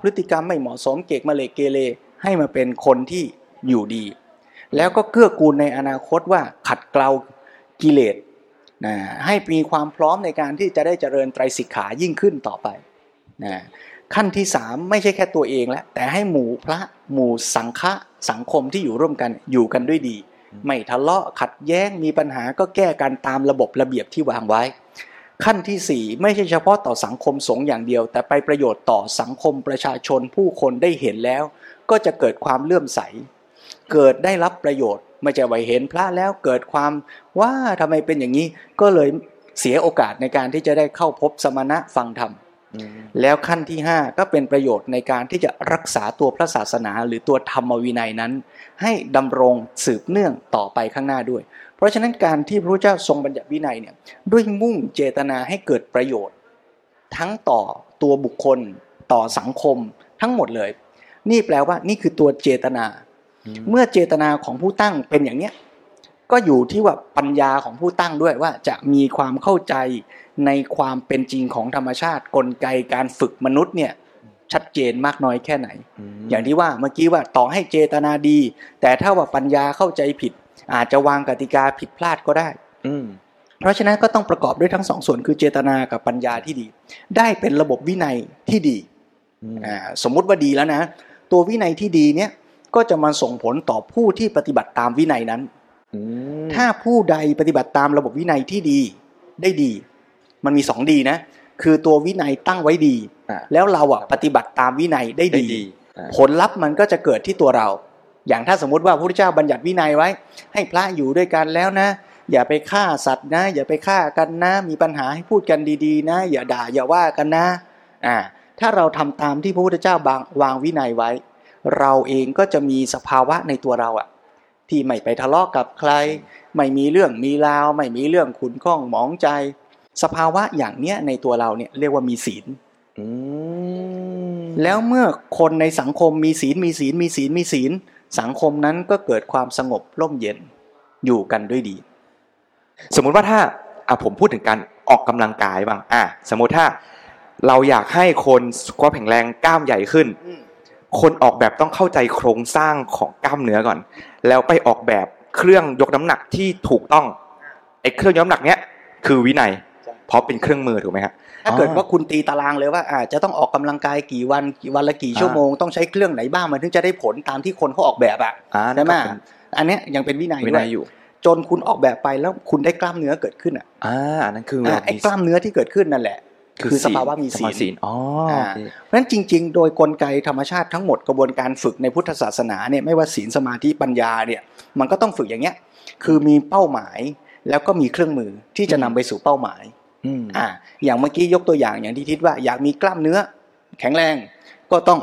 พฤติกรรมไม่เหมาะสมเกกมาเลเกเรให้มาเป็นคนที่อยู่ดี แล้วก็เกื้อกูลในอนาคตว่าขัดเกลากิเลสนะให้มีความพร้อมในการที่จะได้เจริญไตรสิกขายิ่งขึ้นต่อไปนะขั้นที่สามไม่ใช่แค่ตัวเองแล้วแต่ให้หมู่พระหมู่สังฆะสังคมที่อยู่ร่วมกันอยู่กันด้วยดี ไม่ทะเลาะขัดแย้งมีปัญหาก็แก้กันตามระบบระเบียบที่วางไว้ ขั้นที่สี่ไม่ใช่เฉพาะต่อสังคมสงฆ์อย่างเดียว แต่ไปประโยชน์ต่อสังคมประชาชนผู้คนได้เห็นแล้ว ก็จะเกิดความเลื่อมใส เกิดได้รับประโยชน์ไม่ใช่ว่าเห็นพระแล้วเกิดความว่าทำไมเป็นอย่างนี้ก็เลยเสียโอกาสในการที่จะได้เข้าพบสมณะฟังธรรมอืมแล้วขั้นที่ 5 ก็เป็นประโยชน์ในการที่จะรักษาตัวพระศาสนาหรือตัวธรรมวินัยนั้น ให้ดำรงสืบเนื่องต่อไปข้างหน้าด้วยเพ ราะฉะนั้นการที่พระพุทธเจ้าทรงบัญญัติวินัยเนี่ยด้วยมุ่งเจตนาให้เกิดประโยชน์ ทั้งต่อตัวบุคคลต่อสังคมทั้งหมดเลย นี่แปลว่านี่คือตัวเจตนา เมื่อเจตนาของผู้ตั้งเป็นอย่างเนี้ยก็อยู่ที่ว่าปัญญาของผู้ตั้งด้วยว่าจะมีความเข้าใจในความเป็นจริงของธรรมชาติกลไกการฝึกมนุษย์เนี่ยชัดเจนมากน้อยแค่ไหน อย่างที่ว่าเมื่อกี้ว่าต่อให้เจตนาดี แต่ถ้าว่าปัญญาเข้าใจผิด อาจจะวางกติกาผิดพลาดก็ได้ อืมเพราะฉะนั้นก็ต้องประกอบด้วยทั้งสองส่วนคือเจตนากับปัญญาที่ดี ได้เป็นระบบวินัยที่ดีอืมอ่าสมมุติว่าดีแล้วนะ ตัววินัยที่ดีเนี่ยก็จะมาส่งผลต่อผู้ที่ปฏิบัติตามวินัยนั้นอืมถ้าผู้ใดปฏิบัติตามระบบวินัยที่ดีได้ดี มันมีสองดีนะ คือตัววินัยตั้งไว้ดีอะแล้วเราอะปฏิบัติตามวินัยได้ได้ดีดีอะผลลัพธ์มันก็จะเกิดที่ตัวเรา อย่างถ้าสมมุติว่าพระพุทธเจ้าบัญญัติวินัยไว้ ให้พระอยู่ด้วยกันแล้วนะ อย่าไปฆ่าสัตว์นะ อย่าไปฆ่ากันนะ มีปัญหาให้พูดกันดีๆ นะ อย่าด่าอย่าว่ากันนะอ่าถ้าเราทำตามที่พระพุทธเจ้าบางวางวินัยไว้ เราเองก็จะมีสภาวะในตัวเราอะที่ไม่ไปทะเลาะกับใคร ไม่มีเรื่องมีราว ไม่มีเรื่องขุนข้องหมองใจ สภาวะอย่างเนี้ยในตัวเราเนี่ยเรียกว่ามีศีลอืมแล้วเมื่อคนในสังคมมีศีลมีศีลมีศีลมีศีล สังคมนั้นก็เกิดความสงบร่มเย็นอยู่กันด้วยดี สมมุติว่าถ้าอะผมพูดถึงการออกกำลังกายบ้างอะสมมุติถ้าเราอยากให้คนสุขภาพแข็งแรงกล้ามใหญ่ขึ้น คนออกแบบต้องเข้าใจโครงสร้างของกล้ามเนื้อก่อน แล้วไปออกแบบเครื่องยกน้ำหนักที่ถูกต้องไอ้เครื่องยกน้ำหนักเนี้ยคือวินัย เพราะเป็นเครื่องมือถูกไหมฮะ ถ้าเกิดว่าคุณตีตารางเลยว่าอาจจะต้องออกกำลังกายกี่วันกี่วันละกี่ชั่วโมงต้องใช้เครื่องไหนบ้างมันถึงจะได้ผลตามที่คนเขาออกแบบอะอ่าใช่ไหมนั่นก็เป็นอันเนี้ยยังเป็นวินัยวิด้นัวยยอยู่ จนคุณออกแบบไปแล้วคุณได้กล้ามเนื้อเกิดขึ้นอะอ่าอันนั้นคืออะไอ้กล้ามเนื้อที่เกิดขึ้นนั่นแหละคือสภาวะมีสศีมาลศีลอ๋อโอเคเพราะฉะนั้นจริง ๆ โดยกลไกธรรมชาติทั้งหมดกระบวนการฝึกในพุทธศาสนาเนี่ยไม่ว่าศีลสมาธิปัญญาเนี่ยมันก็ต้องฝึกอย่างเงี้ย คือมีเป้าหมายแล้วก็มีเครื่องมือที่จะนำไปสู่เป้าหมาย อืมอ่า อย่างเมื่อกี้ยกตัวอย่างอย่างที่ทิศว่าอยากมีกล้ามเนื้อ แข็งแรงก็ต้อง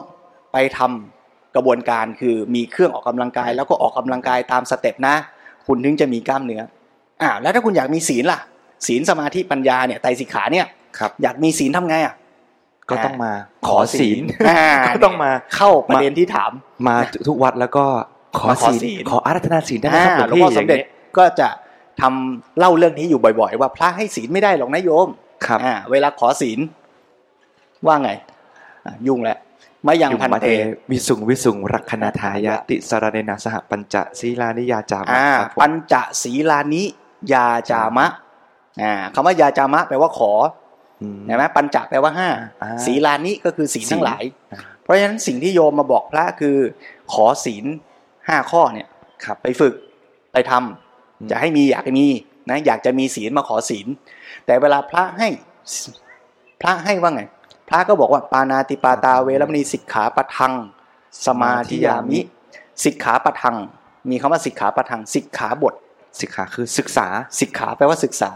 ไปทำกระบวนการคือมีเครื่องออกกำลังกาย แล้วก็ออกกำลังกายตามสเต็ปนะ คุณถึงจะมีกล้ามเนื้ออ่าแล้วถ้าคุณอยากมีศีลล่ะ ศีลสมาธิปัญญาเนี่ยไตรสิกขาเนี่ยครับอยากมีศีลทำไงอะก็ต้องมาขอศีลอ่าก็ต้องมาเข้าประเด็นที่ถาม มาทุกวัดแล้วก็ขอมาขอศีลศีลขออารัธนาศีลได้ไหมอ่าครับหลวงพ่อสมเด็จย่างนี้ก็จะ ทำเล่าเรื่องนี้อยู่บ่อย ๆ ว่าพระให้ศีลไม่ได้หรอกนะโยม ครับอ่าเวลาขอศีล ว่าไงอะยุ่งแล้วมายังพันเตวิสุงวิสุงรักขณาทายาติสารเนนาสหปัญจศีลานิยาจามะอ่าครับผมปัญจศีลานิยาจามะอ่าคำว่ายาจามะแปลว่าขออืมเห็นไหมปัญจแปลว่าห้าอ่าศีลานิก็คือศีลทั้งหลายอ่าเพราะฉะนั้นสิ่งที่โยมมาบอกพระคือ ขอศีลห้าข้อเนี่ยครับไปฝึกไปทำอืม จะให้มีอยากให้มีนะอยากจะมีศีลมาขอศีล แต่เวลาพระให้พระให้ว่าไง พระก็บอกว่าปานาติปาตาเวรมณีสิกขาปะทัง สมาธิยามิสิกขาปะทัง มีคำว่าสิกขาปะทังสิกขาบทสิกขาคือศึกษาสิกขาแปลว่าศึกษา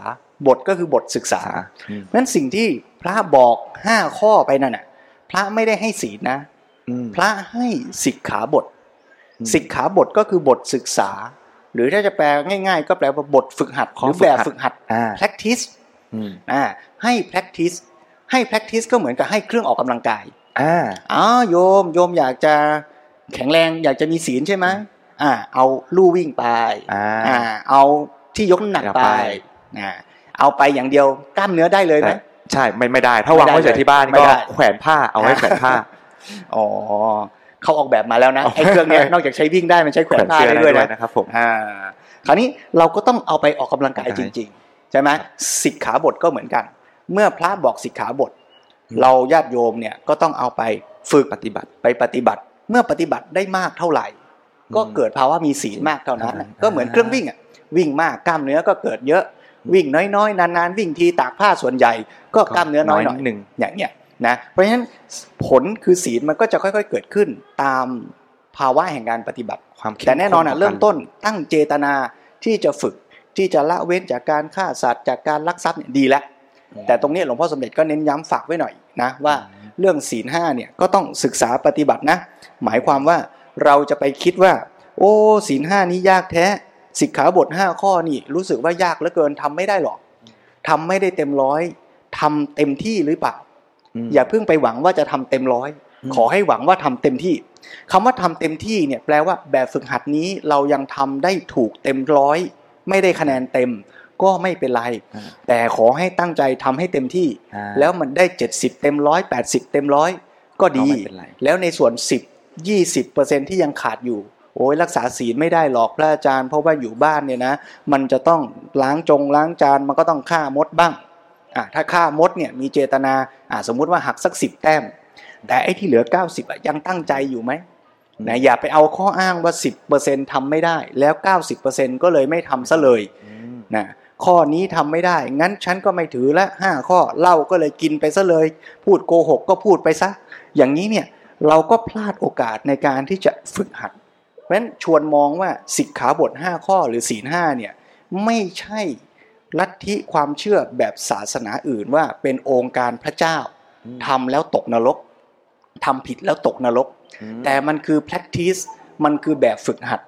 บทก็คือบทศึกษาอืมเพราะฉะนั้นสิ่งที่พระบอกห้าข้อไปนั่นน่ะพระไม่ได้ให้ศีลนะอืมพระให้สิกขาบทอืมสิกขาบทก็คือบทศึกษา หรือถ้าจะแปลง่าย ๆ ก็แปลว่าบทฝึกหัดหข้อรือฝึกแบบหัดฝึกหัดอ่า practice อืมอ่าให้ practice ให้ practice ก็เหมือนกับให้เครื่องออกกำลังกายอ่าอ๋อโยมโยมอยากจะแข็งแรงอยากจะมีศีลใช่ไหมอ่า เอาลู่วิ่งไปอ่าอ่าเอาที่ยกน้ำหนักเอาไปไปอ่าเอาไปอย่างเดียวกล้ามเนื้อได้เลยไหมแต่ใช่ไม่ไม่ได้ ถ้าวางไม่ได้ไว้เฉยที่บ้านไม่ก็ได้แขวนผ้าเอาไว้แขวนผ้าอ๋อ เขาออกแบบมาแล้วนะไอ้เครื่องเนี้ยนอกจากใช้วิ่งได้มันใช้แขวนผ้าเสื้อได้ได้ด้วยด้วยนะนะครับผมอ่าคราวนี้เราก็ต้องเอาไปออกกำลังกายออกจกำลังกายริง ๆ ใช่ไหมสิกขาบทก็เหมือนกัน เมื่อพระบอกสิกขาบทอืมเราญาติโยมเนี่ยก็ต้องเอาไปฝึกปฏิบัติไปปฏิบัติ เมื่อปฏิบัติได้มากเท่าไหร่ ก็อืมเกิดภาวะมีศีลมากเท่านั้นน่ะอ่าก็เหมือนเครื่องวิ่งอะวิ่งมากกล้ามเนื้อก็เกิดเยอะวิ่งน้อยๆนานๆวิ่งทีตากผ้าส่วนใหญ่ ก็กล้ามเนื้อน้อยหน่อยหนึ่งอย่างเนี้ย นะเพราะฉะนั้นผลคือศีลมันก็จะค่อย ๆ เกิดขึ้นตามภาวะแห่งการปฏิบัติความเข้มแต่แน่นอนข้อะขงเริ่มการต้นตั้งเจตนาที่จะฝึกที่จะละเว้นจากการฆ่าสัตว์จากการลักทรัพย์เนี่ยดีแล้วแต่ตรงนี้หลวงพ่อสมเด็จก็เน้นย้ำฝากไว้หน่อยนะว่าเรื่องศีลห้าเนี่ยก็ต้องศึกษาปฏิบัตินะ หมายความว่าเราจะไปคิดว่า โอ้ศีลห้านี้ยากแท้สิกขาบทห้าข้อนี่รู้สึกว่ายากเหลือเกินทำไม่ได้หรอกทำไม่ได้เต็มร้อยทำเต็มที่หรือเปล่าม อย่าเพิ่งไปหวังว่าจะทำเต็มร้อยอืมขอให้หวังว่าทำเต็มที่คำว่าทำเต็มที่เนี่ยแปลว่าแบบฝึกหัดนี้เรายังทำได้ถูกเต็มร้อย ไม่ได้คะแนนเต็ม ก็ไม่เป็นไรอ่าแต่ขอให้ตั้งใจทำให้เต็มที่อ่าแล้วมันได้ 70 เต็มร้อย80 เต็มร้อยก็ดีไม่เป็นไรแล้วในส่วน 10 20เปอร์เซ็นที่ยังขาดอยู่โอ้ยรักษาศีลไม่ได้หรอกพระอาจารย์ เพราะว่าอยู่บ้านเนี่ยนะ มันจะต้องล้างจงล้างจานมันก็ต้องฆ่ามดบ้าง อะถ้าฆ่ามดเนี่ยมีเจตนาอะสมมุติว่าหักสักสิบแต้ม แต่ไอ้ที่เหลือ 90อะยังตั้งใจอยู่ไหมนะอย่าไปเอาข้ออ้างว่า 10%ทำไม่ได้ แล้ว 90%ก็เลยไม่ทำซะเลยนะข้อนี้ทำไม่ได้ งั้นฉันก็ไม่ถือละห้าข้อเหล้าก็เลยกินไปซะเลย พูดโกหกก็พูดไปซะ อย่างนี้เนี่ยเราก็พลาดโอกาสในการที่จะฝึกหัด เพราะฉะนั้นชวนมองว่าสิกขาบท 5 ข้อหรือศีลห้าเนี่ยไม่ใช่ ลัทธิความเชื่อแบบศาสนาอื่นว่าเป็นองค์การพระเจ้าทำแล้วตกนรกทำผิดแล้วตกนรก แต่มันคือ practice มันคือแบบฝึกหัด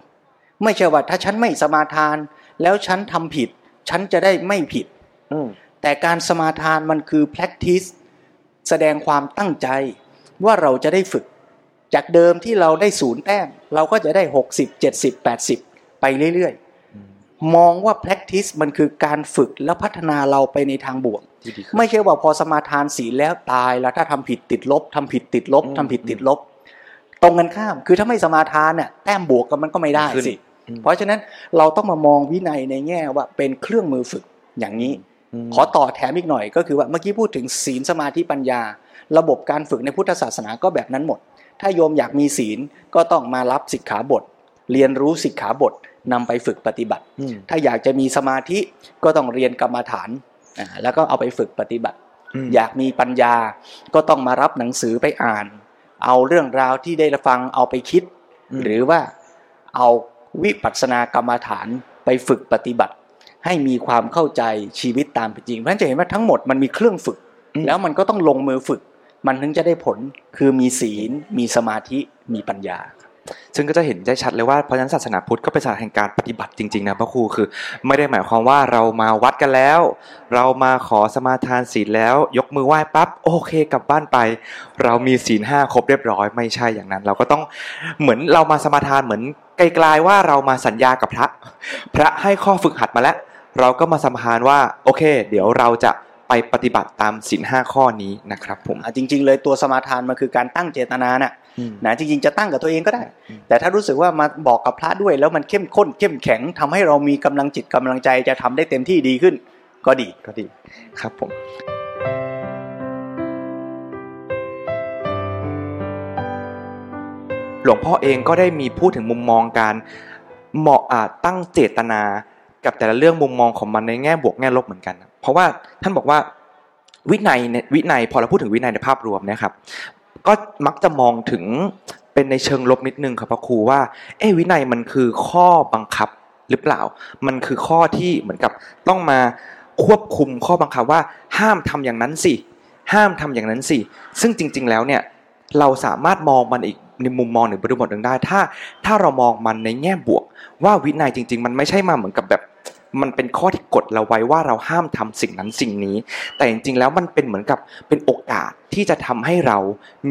ไม่ใช่ว่าถ้าฉันไม่สมาทาน แล้วฉันทำผิด ฉันจะได้ไม่ผิดอืมแต่การสมาทานมันคือ practice แสดงความตั้งใจว่าเราจะได้ฝึก จากเดิมที่เราได้ศูนย์แต้มเราก็จะได้ 60 70 80 ไปเรื่อยๆ มองว่า practice มันคือการฝึกและพัฒนาเราไปในทางบวกที่ดีขึ้นไม่ใช่ว่าพอสมาทานศีลแล้วตายแล้วถ้าทำผิดติดลบทำผิดติดลบอืมทำผิดติดลบ ตรงกันข้าม คือถ้าไม่สมาทานเนี่ยแต้มบวกกันมันก็ไม่ได้ขึ้นสิอืมเพราะฉะนั้นเราต้องมามองวินัยในแง่ว่าเป็นเครื่องมือฝึกอย่างนี้มขอต่อแถมอีกหน่อย ก็คือว่าเมื่อกี้พูดถึงศีลสมาธิปัญญา ระบบการฝึกในพุทธศาสนาก็แบบนั้นหมด ถ้าโยมอยากมีศีลก็ต้องมารับสิกขาบท เรียนรู้สิกขาบท นำไปฝึกปฏิบัติอืมถ้าอยากจะมีสมาธิก็ต้องเรียนกรรมฐานอ่าแล้วก็เอาไปฝึกปฏิบัติมอยากมีปัญญาก็ต้องมารับหนังสือไปอ่าน เอาเรื่องราวที่ได้ฟังเอาไปคิดอืมหรือว่าเอาวิปัสสนากรรมฐานไปฝึกปฏิบัติ ให้มีความเข้าใจชีวิตตามเป็นจริงเพราะฉะนั้นจะเห็นว่าทั้งหมดมันมีเครื่องฝึกอืมแล้วมันก็ต้องลงมือฝึก มันถึงจะได้ผลคือมีศีล มีสมาธิมีปัญญา ซึ่งก็จะเห็นได้ชัดเลยว่าเพราะฉะนั้นศาสนาพุทธก็เป็นศาสนาแห่งการปฏิบัติจริงๆนะพระครูคือ ไม่ได้หมายความว่าเรามาวัดกันแล้ว เรามาขอสมาทานศีลแล้ว ยกมือไหว้ปั๊บโอเคกลับบ้านไป เรามีศีลห้าครบเรียบร้อยไม่ใช่อย่างนั้น เราก็ต้องเหมือนเรามาสมาทานเหมือนไกลๆว่าเรามาสัญญากับพระ พระให้ข้อฝึกหัดมาแล้ว เราก็มาสมาทานว่าโอเค เดี๋ยวเราจะไปปฏิบัติตามศีลห้าข้อนี้นะครับผมจริง ๆ เลยตัวสมาทานมันคือการตั้งเจตนาน่ะ นะจริงๆจะตั้งกับตัวเองก็ได้อืมแต่ถ้ารู้สึกว่ามาบอกกับพระด้วย แล้วมันเข้มข้นเข้มแข็งทำให้เรามีกำลังจิตกำลังใจจะทำได้เต็มที่ดีขึ้น ก็ดีก็ดีครับผมหลวงพ่อเองก็ได้มีพูดถึงมุมมองการเหมาะอ่าตั้งเจตนากับแต่ละเรื่องมุมมองของมันในแง่บวกแง่ลบเหมือนกัน เพราะว่าท่านบอกว่าวินัยเนี่ยวินัยพอเราพูดถึงวินัยในภาพรวมเนะครับ ก็มักจะมองถึงเป็นในเชิงลบนิดนึงครับพระครูว่า เอ้วินัยมันคือข้อบังคับหรือเปล่า มันคือข้อที่เหมือนกับต้องมาควบคุมข้อบังคับว่า ห้ามทำอย่างนั้นสิ ห้ามทำอย่างนั้นสิ ซึ่งจริง ๆ แล้วเนี่ยเราสามารถมองมันอีกในมุมมองหนึ่งบริบทหนึ่งได้ ถ้า ถ้าเรามองมันในแง่บวก ว่าวินัยจริง ๆ มันไม่ใช่มาเหมือนกับแบบ มันเป็นข้อที่กดเราไว้ว่าเราห้ามทำสิ่งนั้นสิ่งนี้ แต่จริงๆแล้วมันเป็นเหมือนกับเป็นโอกาสที่จะทำให้เรา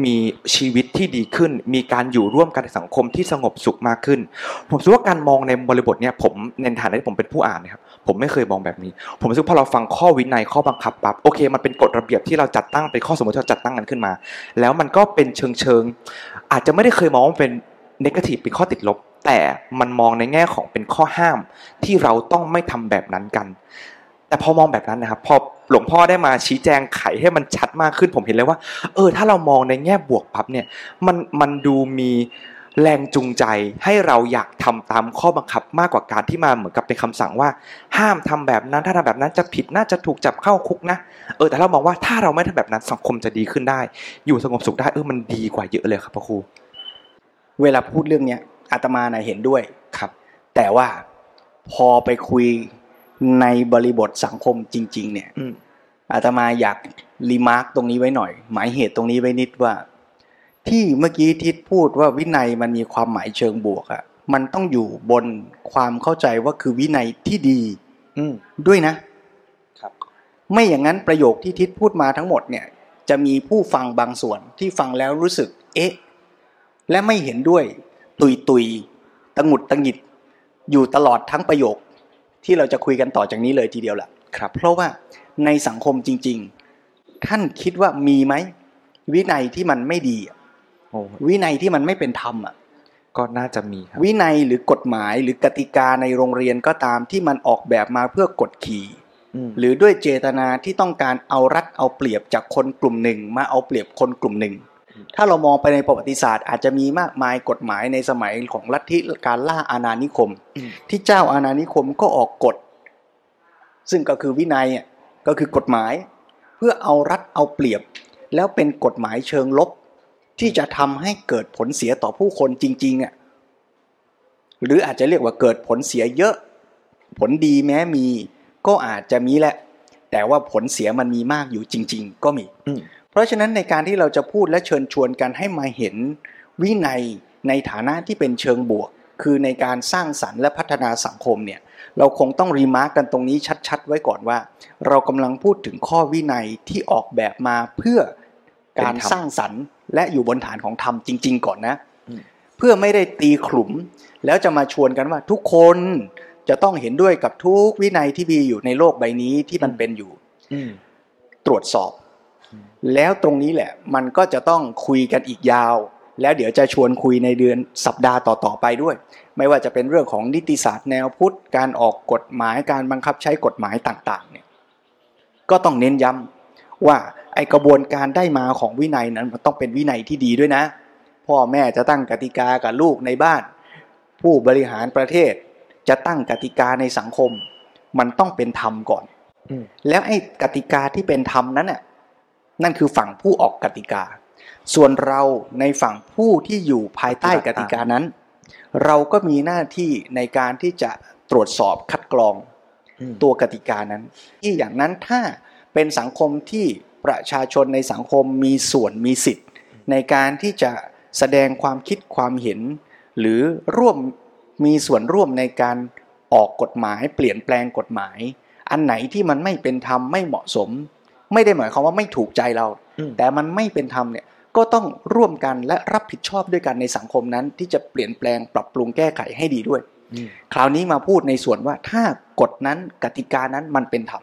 มีชีวิตที่ดีขึ้น มีการอยู่ร่วมกันในสังคมที่สงบสุขมากขึ้น ผมคิดว่าการมองในบริบทเนี่ยผมในฐานะที่ผมเป็นผู้อ่านนะครับผมไม่เคยมองแบบนี้ ผมรู้สึกพอเราฟังข้อวินัยข้อบังคับปั๊บโอเค มันเป็นกฎระเบียบที่เราจัดตั้งเป็นข้อสมมติที่เราจัดตั้งกันขึ้นมา แล้วมันก็เป็นเชิงเชิงอาจจะไม่ได้เคยมองว่าเป็นนกาทีฟเป็นข้อติดลบ แต่มันมองในแง่ของเป็นข้อห้ามที่เราต้องไม่ทำแบบนั้นกัน แต่พอมองแบบนั้นนะครับพอหลวงพ่อได้มาชี้แจงไขให้มันชัดมากขึ้นผมเห็นเลยว่า เออ ถ้าเรามองในแง่บวกปั๊บเนี่ยมันมันดูมีแรงจูงใจให้เราอยากทำตามข้อบังคับมากกว่าการที่มาเหมือนกับเป็นคำสั่งว่า ห้ามทำแบบนั้นถ้าทำแบบนั้นจะผิดน่าจะถูกจับเข้าคุกนะเออแต่เรามองว่าถ้าเราไม่ทำแบบนั้นสังคมจะดีขึ้นได้ อยู่สงบสุขได้เออมันดีกว่าเยอะเลยครับพระครู เวลาพูดเรื่องเนี้ย อาตมานะเห็นด้วยครับ แต่ว่าพอไปคุยในบริบทสังคมจริง ๆ เนี่ยอืมอาตมาอยากรีมาร์กตรงนี้ไว้หน่อย หมายเหตุตรงนี้ไว้นิดว่า ที่เมื่อกี้ทิศพูดว่าวินัยมันมีความหมายเชิงบวกอะมันต้องอยู่บนความเข้าใจว่าคือวินัยที่ดี อืมด้วยนะครับ ไม่อย่างนั้นประโยคที่ทิศพูดมาทั้งหมดเนี่ย จะมีผู้ฟังบางส่วนที่ฟังแล้วรู้สึก เอ๊ะ และไม่เห็นด้วย ตุยตุยตะหงุดตะหงิดอยู่ตลอดทั้งประโยค ที่เราจะคุยกันต่อจากนี้เลยทีเดียวแหละครับ เพราะว่าในสังคมจริง ๆ ท่านคิดว่ามีไหมวินัยที่มันไม่ดีอะอ้วินัยที่มันไม่เป็นธรรมอะก็น่าจะมีครับวินัยหรือกฎหมายหรือกติกาในโรงเรียนก็ตามที่มันออกแบบมาเพื่อกดขี่มหรือด้วยเจตนาที่ต้องการเอารัดเอาเปรียบจากคนกลุ่มหนึ่ง มาเอาเปรียบคนกลุ่มหนึ่ง ถ้าเรามองไปในประวัติศาสตร์ อาจจะมีมากมายกฎหมายในสมัยของลัทธิการล่าอาณานิคมอืมที่เจ้าอาณานิคมก็ออกกฎ ซึ่งก็คือวินัยอะก็คือกฎหมาย เพื่อเอารัดเอาเปรียบ แล้วเป็นกฎหมายเชิงลบ ที่จะทำให้เกิดผลเสียต่อผู้คนจริงๆอะหรืออาจจะเรียกว่าเกิดผลเสียเยอะ ผลดีแม้มี ก็อาจจะมีแหละ แต่ว่าผลเสียมันมีมากอยู่จริง ๆ ก็มีอืมเพ ราะฉะนั้นในการที่เราจะพูดและเชิญชวนกันให้มาเห็นวินัยในฐานะที่เป็นเชิงบวก คือในการสร้างสรรค์และพัฒนาสังคมเนี่ยเราคงต้อง remark กันตรงนี้ชัด ๆ ไว้ก่อนว่า เรากำลังพูดถึงข้อวินัยที่ออกแบบมาเพื่อการเป็นธรรมสร้างสรรค์ และอยู่บนฐานของธรรมจริง ๆ ก่อนนะอืมเพื่อไม่ได้ตีขลุ่ม แล้วจะมาชวนกันว่าทุกคนจะต้องเห็นด้วยกับทุกวินัยที่มีอยู่ในโลกใบนี้ที่มันเป็นอยู่อืมตรวจสอบ แล้วตรงนี้แหละ มันก็จะต้องคุยกันอีกยาว แล้วเดี๋ยวจะชวนคุยในเดือนสัปดาห์ต่อๆไปด้วย ไม่ว่าจะเป็นเรื่องของนิติศาสตร์แนวพุทธการออกกฎหมายการบังคับใช้กฎหมายต่างๆเนี่ยก็ต้องเน้นย้ำว่าไอกระบวนการได้มาของวินัยนั้นมันต้องเป็นวินัยที่ดีด้วยนะ พ่อแม่จะตั้งกติกากับลูกในบ้าน ผู้บริหารประเทศจะตั้งกติกาในสังคม มันต้องเป็นธรรมก่อนอืมแล้วไอ้กติกาที่เป็นธรรมนั้นน่ะ นั่นคือฝั่งผู้ออกกติกา ส่วนเราในฝั่งผู้ที่อยู่ภายใต้กติกานั้น เราก็มีหน้าที่ในการที่จะตรวจสอบคัดกรองอืมตัวกติกานั้น ที่อย่างนั้นถ้าเป็นสังคมที่ประชาชนในสังคมมีส่วนมีสิทธิ์ ในการที่จะแสดงความคิดความเห็น หรือร่วมมีส่วนร่วมในการออกกฎหมาย เปลี่ยนแปลงกฎหมาย อันไหนที่มันไม่เป็นธรรมไม่เหมาะสม ไม่ได้หมายความว่าไม่ถูกใจเราอืมแต่มันไม่เป็นธรรมเนี่ยก็ต้องร่วมกันและรับผิดชอบด้วยกันในสังคมนั้น ที่จะเปลี่ยนแปลงปรับปรุงแก้ไขให้ดีด้วยอืมคราวนี้มาพูดในส่วนว่าถ้ากฎนั้นกติกานั้นมันเป็นธรรม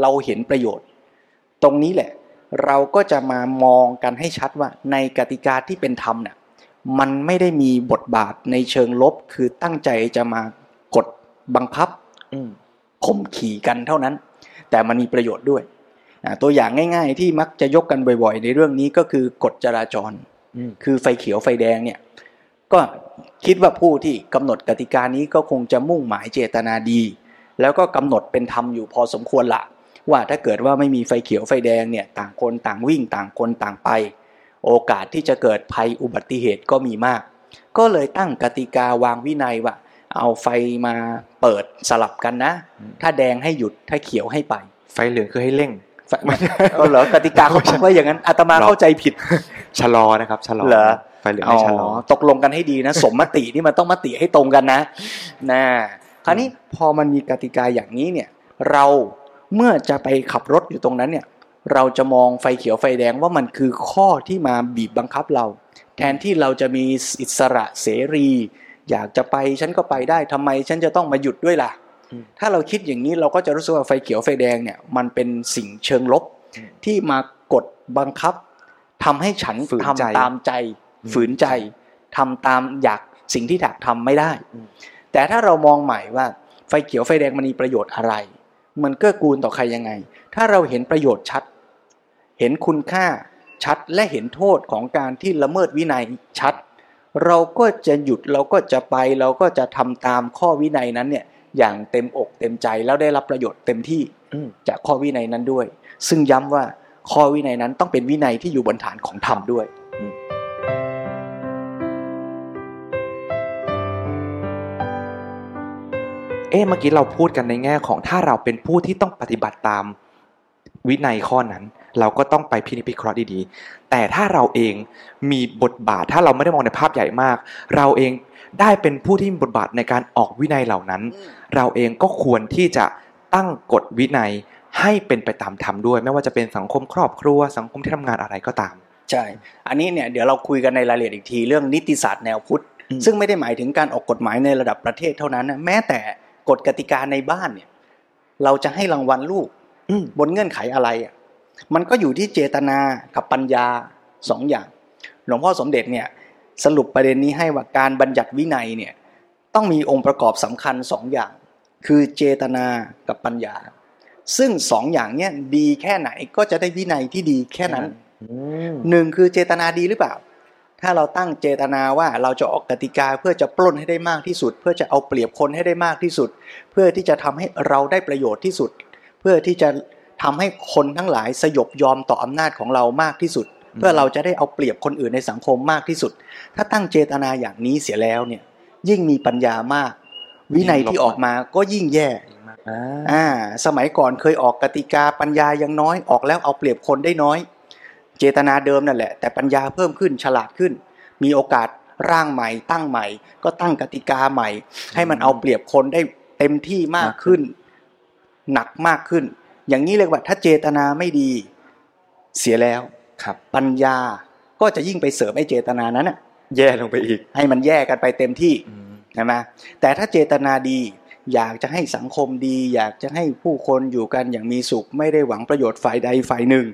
เราเห็นประโยชน์ ตรงนี้แหละ เราก็จะมามองกันให้ชัดว่า ในกติกาที่เป็นธรรมเนี่ยมันไม่ได้มีบทบาทในเชิงลบ คือตั้งใจจะมากดบังคับอืมข่มขี่กันเท่านั้น แต่มันมีประโยชน์ด้วยอ่า ตัวอย่างง่าย ๆ ที่มักจะยกกันบ่อย ๆ ในเรื่องนี้ก็คือกฎจราจรอืมคือไฟเขียวไฟแดงเนี่ยก็คิดว่าผู้ที่กำหนดกติกานี้ก็คงจะมุ่งหมายเจตนาดี แล้วก็กำหนดเป็นธรรมอยู่พอสมควรละว่าถ้าเกิดว่าไม่มีไฟเขียวไฟแดงเนี่ยต่างคนต่างวิ่งต่างคนต่างไป โอกาสที่จะเกิดภัยอุบัติเหตุก็มีมาก ก็เลยตั้งกติกาวางวินัยว่า เอาไฟมาเปิดสลับกันนะ ถ้าแดงให้หยุดถ้าเขียวให้ไป ไฟเหลืองคือให้เร่ง เอาเหรอกติกาเขาตั้งไว้อย่างนั้นอาตมาเข้าใจผิดชะลอนะครับชะลอเหรอไฟเหลืองให้ชะลอตกลงกันให้ดีนะ สมมตินี่มันต้องมติให้ตรงกันนะนะคราวนี้พอมันมีกติกาอย่างนี้เนี่ย เราเมื่อจะไปขับรถอยู่ตรงนั้นเนี่ย เราจะมองไฟเขียวไฟแดงว่ามันคือข้อที่มาบีบบังคับเรา แทนที่เราจะมีอิสระเสรี อยากจะไปฉันก็ไปได้ทำไมฉันจะต้องมาหยุดด้วยล่ะอืม ถ้าเราคิดอย่างนี้เราก็จะรู้สึกว่าไฟเขียวไฟแดงเนี่ยมันเป็นสิ่งเชิงลบอืมที่มากดบังคับทำให้ฉันฝืนใจทำตามใจอืมฝืนใจทำตามอยากสิ่งที่อยากทำไม่ได้อืมแต่ถ้าเรามองใหม่ว่าไฟเขียวไฟแดงมันมีประโยชน์อะไร มันเกื้อกูลต่อใครยังไง ถ้าเราเห็นประโยชน์ชัด เห็นคุณค่าชัดและเห็นโทษของการที่ละเมิดวินัยชัด เราก็จะหยุดเราก็จะไปเราก็จะทำตามข้อวินัยนั้นเนี่ย อย่างเต็มอกเต็มใจแล้วได้รับประโยชน์เต็มที่อืมจากข้อวินัยนั้นด้วย ซึ่งย้ำว่าข้อวินัยนั้นต้องเป็นวินัยที่อยู่บนฐานของธรรมด้วยเอ๊ะเมื่อกี้เราพูดกันในแง่ของถ้าเราเป็นผู้ที่ต้องปฏิบัติตามวินัยข้อนั้น เราก็ต้องไปพินิจพิเคราะห์ดีๆ แต่ถ้าเราเองมีบทบาทถ้าเราไม่ได้มองในภาพใหญ่มาก เราเอง ได้เป็นผู้ที่มีบทบาทในการออกวินัยเหล่านั้น เราเองก็ควรที่จะตั้งกฎวินัยให้เป็นไปตามธรรมด้วย ไม่ว่าจะเป็นสังคมครอบครัว สังคมที่ทำงานอะไรก็ตาม ใช่ อันนี้เนี่ยเดี๋ยวเราคุยกันในรายละเอียดอีกทีเรื่องนิติศาสตร์แนวพุทธอืมซึ่งไม่ได้หมายถึงการออกกฎหมายในระดับประเทศเท่านั้นนะแม้แต่กฎกติกาในบ้านเนี่ยเราจะให้รางวัลลูกอืมบนเงื่อนไขอะไรอะมันก็อยู่ที่เจตนากับปัญญาสองอย่าง หลวงพ่อสมเด็จเนี่ย สรุปประเด็นนี้ให้ว่าการบัญญัติวินัยเนี่ยต้องมีองค์ประกอบสำคัญสองอย่าง คือเจตนากับปัญญา ซึ่งสองอย่างเนี้ยดีแค่ไหนก็จะได้วินัยที่ดีแค่นั้นอืมหนึ่งคือเจตนาดีหรือเปล่า ถ้าเราตั้งเจตนาว่าเราจะออกกติกาเพื่อจะปล้นให้ได้มากที่สุด เพื่อจะเอาเปรียบคนให้ได้มากที่สุด เพื่อที่จะทำให้เราได้ประโยชน์ที่สุด เพื่อที่จะทำให้คนทั้งหลายสยบยอมต่ออำนาจของเรามากที่สุด เพื่อเราจะได้เอาเปรียบคนอื่นในสังคมมากที่สุด ถ้าตั้งเจตนาอย่างนี้เสียแล้วเนี่ยยิ่งมีปัญญามาก วินัยที่ออกมาก็ยิ่งแย่อ่าอ่าสมัยก่อนเคยออกกติกาปัญญายังน้อยออกแล้วเอาเปรียบคนได้น้อย เจตนาเดิมนั่นแหละ แต่ปัญญาเพิ่มขึ้นฉลาดขึ้น มีโอกาสร่างใหม่ ตั้งใหม่ ก็ตั้งกติกาใหม่ ให้มันเอาเปรียบคนได้เต็มที่มากขึ้น หนักมากขึ้น อย่างนี้เรียกว่าถ้าเจตนาไม่ดีเสียแล้ว ครับ ปัญญาก็จะยิ่งไปเสริมไอ้เจตนานั้นน่ะแย่ลงไปอีก ให้มันแยกกันไปเต็มที่อืมใช่ไหมแต่ถ้าเจตนาดี อยากจะให้สังคมดี อยากจะให้ผู้คนอยู่กันอย่างมีสุข ไม่ได้หวังประโยชน์ฝ่ายใดฝ่ายหนึ่ง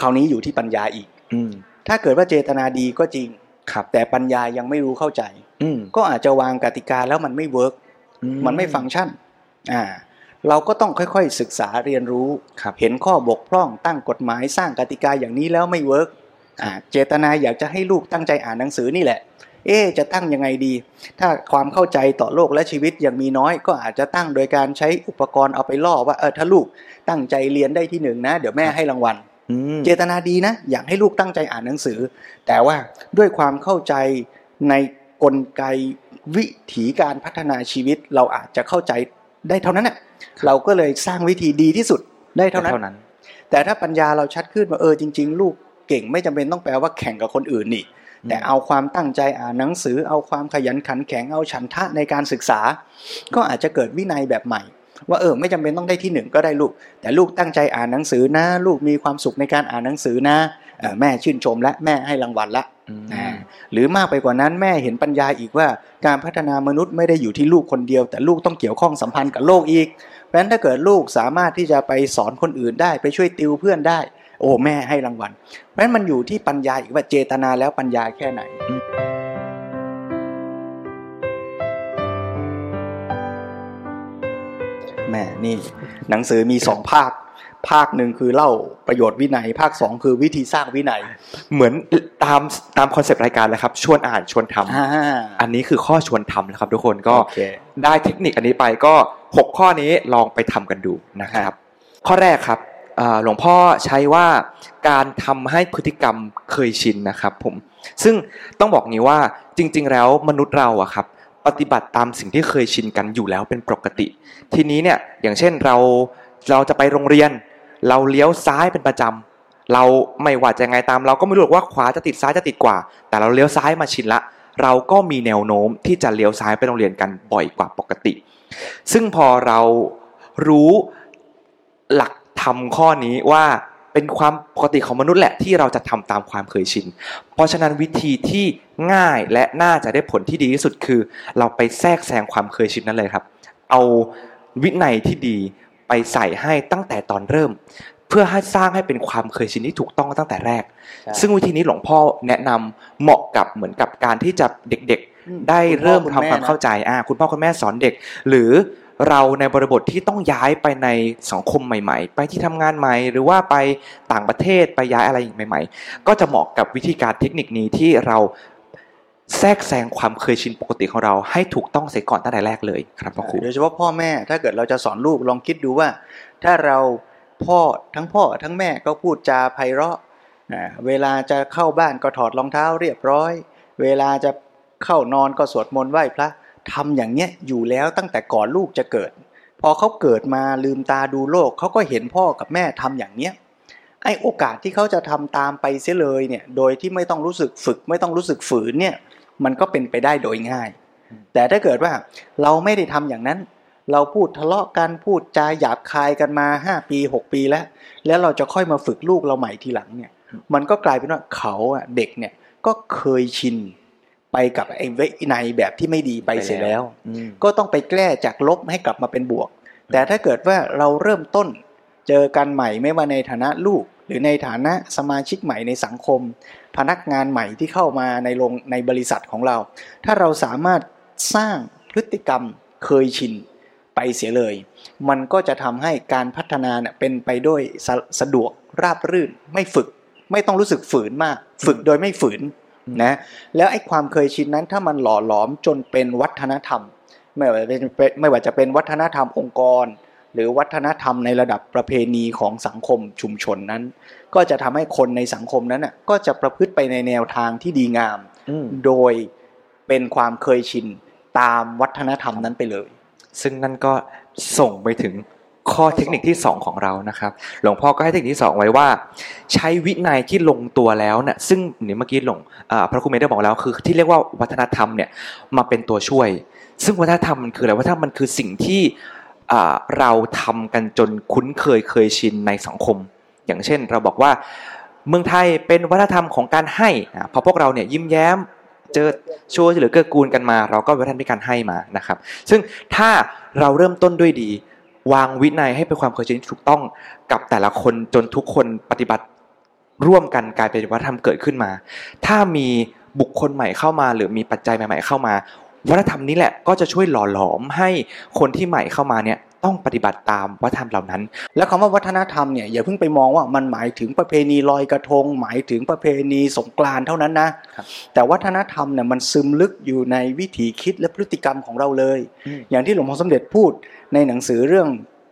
คราวนี้อยู่ที่ปัญญาอีก อืมถ้าเกิดว่าเจตนาดีก็จริงครับ แต่ปัญญายังไม่รู้เข้าใจ อืมก็อาจจะวางกติกาแล้วมันไม่ work มันไม่ฟังก์ชัน อ่า เราก็ต้องค่อยๆศึกษาเรียนรู้ครับเห็นข้อบกพร่องตั้งกฎหมายสร้างกติกาอย่างนี้แล้วไม่ work อ่าเจตนาอยากจะให้ลูกตั้งใจอ่านหนังสือนี่แหละ เอ๊ะจะตั้งยังไงดี ถ้าความเข้าใจต่อโลกและชีวิตยังมีน้อย ก็อาจจะตั้งโดยการใช้อุปกรณ์เอาไปล่อว่าเออถ้าลูกตั้งใจเรียนได้ที่หนึ่งนะ เดี๋ยวแม่ให้รางวัลอืมเจตนาดีนะ อยากให้ลูกตั้งใจอ่านหนังสือ แต่ว่าด้วยความเข้าใจในกลไกวิถีการพัฒนาชีวิตเราอาจจะเข้าใจได้เท่านั้นแหละ เราก็เลยสร้างวิธีดีที่สุดได้เท่านั้นเท่านั้น แต่ถ้าปัญญาเราชัดขึ้นว่าเออจริง ๆ ลูกเก่งไม่จำเป็นต้องแปลว่าแข่งกับคนอื่นนี่อืมแต่เอาความตั้งใจอ่านหนังสือ เอาความขยันขันแข็งเอาฉันทะในการศึกษา ก็อาจจะเกิดวินัยแบบใหม่ ว่าเออไม่จำเป็นต้องได้ที่หนึ่งก็ได้ลูก แต่ลูกตั้งใจอ่านหนังสือนะ ลูกมีความสุขในการอ่านหนังสือนะเออแม่ชื่นชมและแม่ให้รางวัลละอืมอ่าหรือมากไปกว่านั้นแม่เห็นปัญญาอีกว่า การพัฒนามนุษย์ไม่ได้อยู่ที่ลูกคนเดียว แต่ลูกต้องเกี่ยวข้องสัมพันธ์กับโลกอีก เพราะฉะนั้นถ้าเกิดลูกสามารถที่จะไปสอนคนอื่นได้ไปช่วยติวเพื่อนได้ โอ้แม่ให้รางวัล เพราะฉะนั้นมันอยู่ที่ปัญญาอีกว่าเจตนาแล้วปัญญาแค่ไหนแม่นี่หนังสือมีสองภาค ภาคหนึ่งคือเล่าประโยชน์วินัย ภาคสองคือวิธีสร้างวินัย เหมือนตามตามคอนเซปต์รายการเลยครับ ชวนอ่านชวนทำอ่าอันนี้คือข้อชวนทำนะครับทุกคนก็โอเคได้เทคนิคอันนี้ไปก็ 6 ข้อนี้ลองไปทำกันดูนะครับ ข้อแรกครับหลวงพ่อใช้ว่าการทำให้พฤติกรรมเคยชินนะครับผมซึ่งต้องบอกนี้ว่าจริง ๆ แล้วมนุษย์เราอะครับปฏิบัติตามสิ่งที่เคยชินกันอยู่แล้วเป็นปกติ ทีนี้เนี่ยอย่างเช่นเราเราจะไปโรงเรียน เราเลี้ยวซ้ายเป็นประจำเราไม่ว่าจะยังไงตาม เราก็ไม่รู้หรอกว่าขวาจะติดซ้ายจะติดกว่า แต่เราเลี้ยวซ้ายมาชินละ เราก็มีแนวโน้มที่จะเลี้ยวซ้ายไปโรงเรียนกันบ่อยกว่าปกติ ซึ่งพอเรารู้หลักธรรมข้อนี้ว่าเป็นความปกติของมนุษย์แหละที่เราจะทำตามความเคยชิน เพราะฉะนั้นวิธีที่ง่ายและน่าจะได้ผลที่ดีที่สุดคือ เราไปแทรกแซงความเคยชินนั่นเลยครับ เอาวินัยที่ดีไปใส่ให้ตั้งแต่ตอนเริ่ม เพื่อให้สร้างให้เป็นความเคยชินที่ถูกต้องตั้งแต่แรกใช่ซึ่งวิธีนี้หลวงพ่อแนะนำเหมาะกับเหมือนกับการที่จะเด็กอืมๆ ได้เริ่มคุณพ่ทำอคุณแม่ความนะเข้าใจอ่าคุณพ่อคุณแม่สอนเด็ก หรือเราในบริบทที่ต้องย้ายไปในสังคมใหม่ ๆ ไปที่ทำงานใหม่ หรือว่าไปต่างประเทศไปย้ายอะไรใหม่ ๆ ก็จะเหมาะกับวิธีการเทคนิคนี้ที่เราแทรกแซงความเคยชินปกติของเราให้ถูกต้องเสียก่อนตั้งแต่แรกเลยครับพ่อครูโดยเฉพาะพ่อแม่ถ้าเกิดเราจะสอนลูกลองคิดดูว่า ถ้าเราพ่อทั้งพ่อทั้งแม่ก็พูดจาไพเราะอ่าเวลาจะเข้าบ้านก็ถอดรองเท้าเรียบร้อย เวลาจะ เข้านอนก็สวดมนต์ไหว้พระทำอย่างเนี้ยอยู่แล้วตั้งแต่ก่อนลูกจะเกิด พอเขาเกิดมาลืมตาดูโลกเขาก็เห็นพ่อกับแม่ทำอย่างเนี้ยไอ้โอกาสที่เขาจะทำตามไปเสียเลยเนี่ยโดยที่ไม่ต้องรู้สึกฝึก ไม่ต้องรู้สึกฝืนเนี่ยมันก็เป็นไปได้โดยง่าย แต่ถ้าเกิดว่าเราไม่ได้ทำอย่างนั้น เราพูดทะเลาะกันพูดจาหยาบคายกันมาห้าปีหกปีแล้ว แล้วเราจะค่อยมาฝึกลูกเราใหม่ทีหลังเนี่ยมันก็กลายเป็นว่าเขาอะเด็กเนี่ยก็เคยชิน ไปกับไอ้วินัยแบบที่ไม่ดีไปเสียแล้วอืมก็ต้องไปแก้จากลบให้กลับมาเป็นบวก แต่ถ้าเกิดว่าเราเริ่มต้นเจอกันใหม่ไม่ว่าในฐานะลูก หรือในฐานะสมาชิกใหม่ในสังคม พนักงานใหม่ที่เข้ามาในโรงในบริษัทของเรา ถ้าเราสามารถสร้างพฤติกรรมเคยชินไปเสียเลย มันก็จะทำให้การพัฒนาเนี่ยเป็นไปด้วยสะสะดวกราบรื่น ไม่ฝึก ไม่ต้องรู้สึกฝืนมาก ฝึกโดยไม่ฝืน นะแล้วไอ้ความเคยชินนั้นถ้ามันหล่อหลอมจนเป็นวัฒนธรรม ไม่ว่าจะเป็นไม่ว่าจะเป็นวัฒนธรรมองค์กร หรือวัฒนธรรมในระดับประเพณีของสังคมชุมชนนั้น ก็จะทำให้คนในสังคมนั้นน่ะก็จะประพฤติไปในแนวทางที่ดีงามอืมโดยเป็นความเคยชินตามวัฒนธรรมนั้นไปเลย ซึ่งนั่นก็ส่งไปถึง ข้อเทคนิคที่ 2 ของเรานะครับ หลวงพ่อก็ให้เทคนิคที่ 2 ไว้ว่า ใช้วินัยที่ลงตัวแล้วเนี่ยซึ่งเนี่ยเมื่อกี้หลวงพระครูเมธได้บอกแล้วคือ ที่เรียกว่าวัฒนธรรมเนี่ยมาเป็นตัวช่วย ซึ่งวัฒนธรรมมันคืออะไรวัฒนธรรมมันคือสิ่งที่เราทำกันจนคุ้นเคยเคยชินในสังคม อย่างเช่น เราบอกว่าเมืองไทยเป็นวัฒนธรรมของการให้พอพวกเราเนี่ยยิ้มแย้มเจอช่วยเหลือเกื้อกูลกันมา เราก็วัฒนธรรมการให้มานะครับ ซึ่งถ้าเราเริ่มต้นด้วยดี วางวินัยให้เป็นความเคยชินที่ถูกต้องกับแต่ละคนจนทุกคนปฏิบัติร่วมกันกลายเป็นวัฒนธรรมเกิดขึ้นมา ถ้ามีบุคคลใหม่เข้ามา หรือมีปัจจัยใหม่ ๆ เข้ามา วัฒนธรรมนี้แหละก็จะช่วยหล่อหลอมให้คนที่ใหม่เข้ามาเนี่ย ต้องปฏิบัติตามวัฒนธรรมเหล่านั้น แล้วคำว่าวัฒนธรรมเนี่ยอย่าเพิ่งไปมองว่ามันหมายถึงประเพณีลอยกระทง หมายถึงประเพณีสงกรานต์เท่านั้นนะครับแต่วัฒนธรรมเนี่ยมันซึมลึกอยู่ในวิถีคิดและพฤติกรรมของเราเลยอืมอย่างที่หลวงพ่อสมเด็จพูดในหนังสือเรื่อง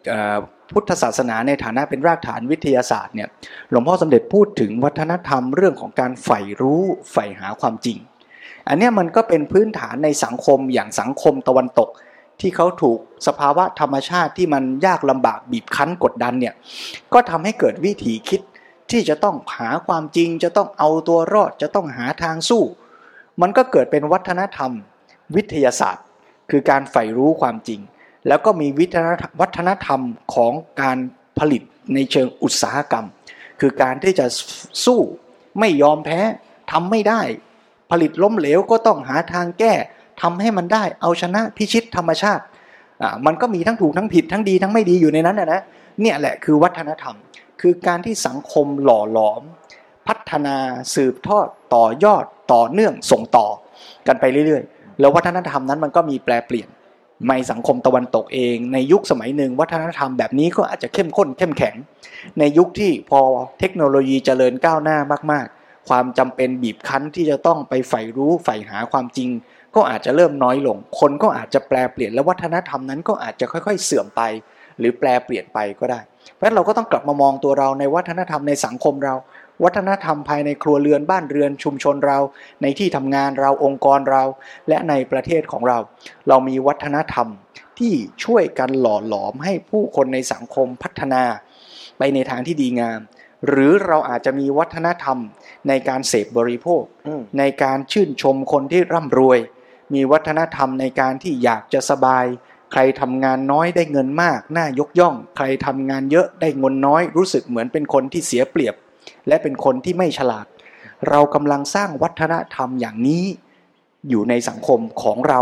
เออพุทธศาสนาในฐานะเป็นรากฐานวิทยาศาสตร์เนี่ยหลวงพ่อสมเด็จพูดถึงวัฒนธรรมเรื่องของการใฝ่รู้ใฝ่หาความจริง อันเนี้ยมันก็เป็นพื้นฐานในสังคมอย่างสังคมตะวันตก ที่เขาถูกสภาวะธรรมชาติที่มันยากลำบากบีบคั้นกดดันเนี่ยก็ทำให้เกิดวิถีคิดที่จะต้องหาความจริง จะต้องเอาตัวรอดจะต้องหาทางสู้ มันก็เกิดเป็นวัฒนธรรม วิทยาศาสตร์ คือการใฝ่รู้ความจริง แล้วก็มีวิวัฒนธรรมของการผลิตในเชิงอุตสาหกรรม คือการที่จะสู้ไม่ยอมแพ้ทำไม่ได้ ผลิตล้มเหลวก็ต้องหาทางแก้ ทำให้มันได้เอาชนะพิชิตธรรมชาติอ่ามันก็มีทั้งถูกทั้งผิดทั้งดีทั้งไม่ดีอยู่ในนั้นนะนะเนี่ยแหละคือวัฒนธรรม คือการที่สังคมหล่อหลอม พัฒนาสืบทอดต่อยอดต่อเนื่องส่งต่อกันไปเรื่อยๆ แล้ววัฒนธรรมนั้นมันก็มีแปลเปลี่ยนในสังคมตะวันตกเอง ในยุคสมัยหนึ่ง วัฒนธรรมแบบนี้ก็อาจจะเข้มข้นเข้มแข็ง ในยุคที่พอเทคโนโลยีเจริญก้าวหน้ามากๆ ความจำเป็นบีบคั้นที่จะต้องไปใฝ่รู้ใฝ่หาความจริง ก็อาจจะเริ่มน้อยลง คนก็อาจจะแปลเปลี่ยนและวัฒนธรรมนั้นก็อาจจะค่อยๆ เสื่อมไป หรือแปลเปลี่ยนไปก็ได้ เพราะฉะนั้นเราก็ต้องกลับมามองตัวเราในวัฒนธรรมในสังคมเรา วัฒนธรรมภายในครัวเรือนบ้านเรือนชุมชนเรา ในที่ทำงานเราองค์กรเรา และในประเทศของเรา เรามีวัฒนธรรมที่ช่วยกันหล่อหลอมให้ผู้คนในสังคมพัฒนา ไปในทางที่ดีงาม หรือเราอาจจะมีวัฒนธรรมในการเสพบริโภคอืมในการชื่นชมคนที่ร่ำรวย มีวัฒนธรรมในการที่อยากจะสบาย ใครทำงานน้อยได้เงินมากน่ายกย่อง ใครทำงานเยอะได้เงินน้อย รู้สึกเหมือนเป็นคนที่เสียเปรียบ และเป็นคนที่ไม่ฉลาด เรากำลังสร้างวัฒนธรรมอย่างนี้ อยู่ในสังคมของเรา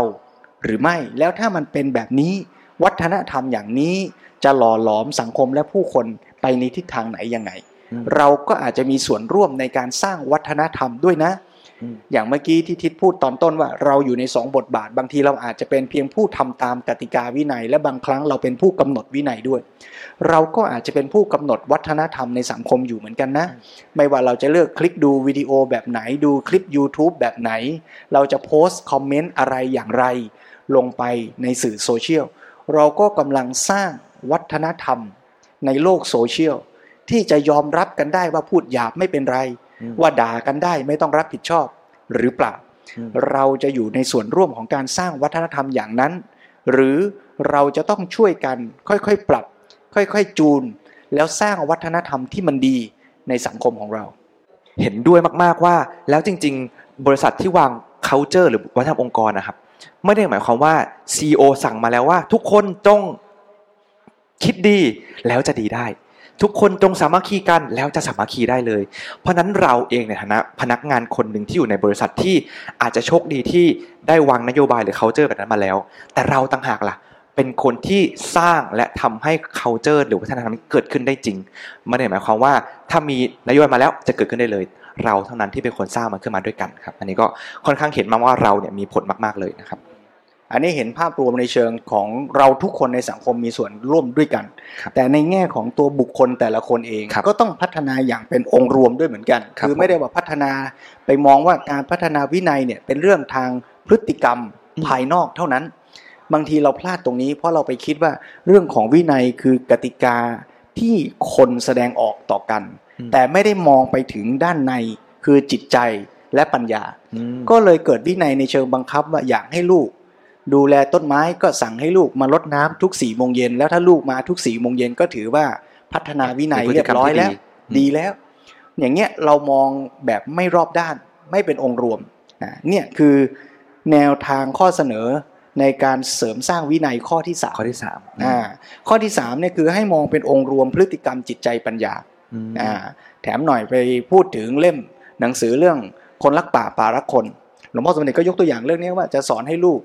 หรือไม่แล้วถ้ามันเป็นแบบนี้ วัฒนธรรมอย่างนี้ จะหล่อหลอมสังคมและผู้คนไปในทิศทางไหนยังไงอืมเราก็อาจจะมีส่วนร่วมในการสร้างวัฒนธรรมด้วยนะ อย่างเมื่อกี้ที่ทิศพูดตอนต้นว่าเราอยู่ในสองบทบาท บางทีเราอาจจะเป็นเพียงผู้ทำตามกติกาวินัย และบางครั้งเราเป็นผู้กำหนดวินัยด้วย เราก็อาจจะเป็นผู้กำหนดวัฒนธรรมในสังคมอยู่เหมือนกันนะ ไม่ว่าเราจะเลือกคลิกดูวิดีโอแบบไหนดูคลิป YouTube แบบไหน เราจะ post comment อะไรอย่างไร ลงไปในสื่อโซเชียลเราก็กำลังสร้างวัฒนธรรมในโลกโซเชียลที่จะยอมรับกันได้ว่าพูดหยาบไม่เป็นไร ว่าด่ากันได้ไม่ต้องรับผิดชอบหรือเปล่าอืมเราจะอยู่ในส่วนร่วมของการสร้างวัฒนธรรมอย่างนั้น หรือเราจะต้องช่วยกันค่อยๆปรับ ค่อยๆจูน แล้วสร้างวัฒนธรรมที่มันดีในสังคมของเรา เห็นด้วยมากๆว่า แล้วจริง ๆ บริษัทที่วาง culture หรือวัฒนธรรมองค์กรนะครับไม่ได้หมายความว่า CEO สั่งมาแล้วว่า ทุกคนจงคิดดีแล้วจะดีได้ ทุกคนจงสามัคคีกันแล้วจะสามัคคีได้เลย เพราะนั้นเราเองในฐานะพนักงานคนหนึ่งที่อยู่ในบริษัทที่อาจจะโชคดีที่ได้วางนโยบายหรือ culture แบบนั้นมาแล้ว แต่เราต่างหากล่ะ เป็นคนที่สร้างและทำให้ culture หรือวัฒนธรรมนี้เกิดขึ้นได้จริงไม่ได้หมายความว่าถ้ามีนโยบายมาแล้วจะเกิดขึ้นได้เลย เราเท่านั้นที่เป็นคนสร้างมันขึ้นมาด้วยกันครับ อันนี้ก็ค่อนข้างเห็นมาว่าเราเนี่ยมีผลมาก ๆเลยนะครับ อันนี้เห็นภาพรวมในเชิงของเราทุกคนในสังคมมีส่วนร่วมด้วยกันครับแต่ในแง่ของตัวบุคคลแต่ละคนเองครับก็ต้องพัฒนาอย่างเป็นองค์รวมด้วยเหมือนกันครับอไม่ได้ว่าพัฒนาไปมองว่าการพัฒนาวินัยเนี่ยเป็นเรื่องทางพฤติกรรมอืมภายนอกเท่านั้น บางทีเราพลาดตรงนี้ เพราะเราไปคิดว่าเรื่องของวินัยคือกติกาที่คนแสดงออกต่อกัน แต่ไม่ได้มองไปถึงด้านในคือจิตใจและปัญญาอืมก็เลยเกิดวินัยในเชิงบังคับว่าอยากให้ลูก ดูแลต้นไม้ก็สั่งให้ลูกมารดน้ำทุกสี่โมงเย็นแล้วถ้าลูกมาทุกสี่โมงเย็นก็ถือว่าพัฒนาวินัยเป็นพฤเรีติยกรรบมร้อยที่แล้วดีดีแล้ว อย่างเงี้ยเรามองแบบไม่รอบด้านไม่เป็นองค์รวมนะเนี่ยคือแนวทางข้อเสนอในการเสริมสร้างวินัยข้อที่สามข้อที่สามอ่าข้อที่สามเนี่ยคือให้มองเป็นองค์รวมพฤติกรรมจิตใจปัญญาอืมอ่าแถมหน่อยไปพูดถึงเล่มหนังสือเรื่องคนรักป่าป่ารักคนหลวงพ่อสมเด็จก็ยกตัวอย่างเรื่องนี้ว่าจะสอนให้ลูก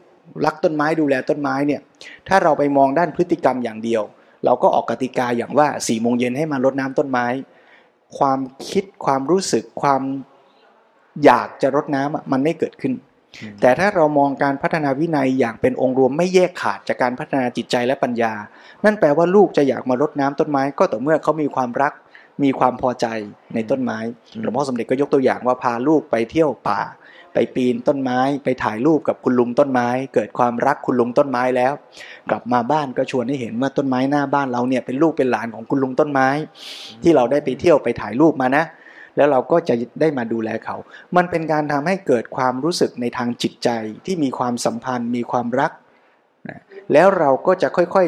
รักต้นไม้ดูแลต้นไม้เนี่ยถ้าเราไปมองด้านพฤติกรรมอย่างเดียว เราก็ออกกติกาอย่างว่าสี่โมงเย็นให้มารดน้ำต้นไม้ ความคิดความรู้สึกความอยากจะรดน้ำอะมันไม่เกิดขึ้น แต่ถ้าเรามองการพัฒนาวินัยอย่างเป็นองค์รวมไม่แยกขาดจากการพัฒนาจิตใจและปัญญา นั่นแปลว่าลูกจะอยากมารดน้ำต้นไม้ ก็ต่อเมื่อเขามีความรักมีความพอใจในต้นไม้อืมหลวงพ่อสมเด็จก็ยกตัวอย่างว่าพาลูกไปเที่ยวป่า ไปปีนต้นไม้ ไปถ่ายรูปกับคุณลุงต้นไม้ เกิดความรักคุณลุงต้นไม้แล้ว กลับมาบ้านก็ชวนให้เห็นว่าต้นไม้หน้าบ้านเราเนี่ยเป็นลูกเป็นหลานของคุณลุงต้นไม้ ที่เราได้ไปเที่ยวไปถ่ายรูปมานะ แล้วเราก็จะได้มาดูแลเขา มันเป็นการทำให้เกิดความรู้สึกในทางจิตใจที่มีความสัมพันธ์ มีความรักนะแล้วเราก็จะค่อย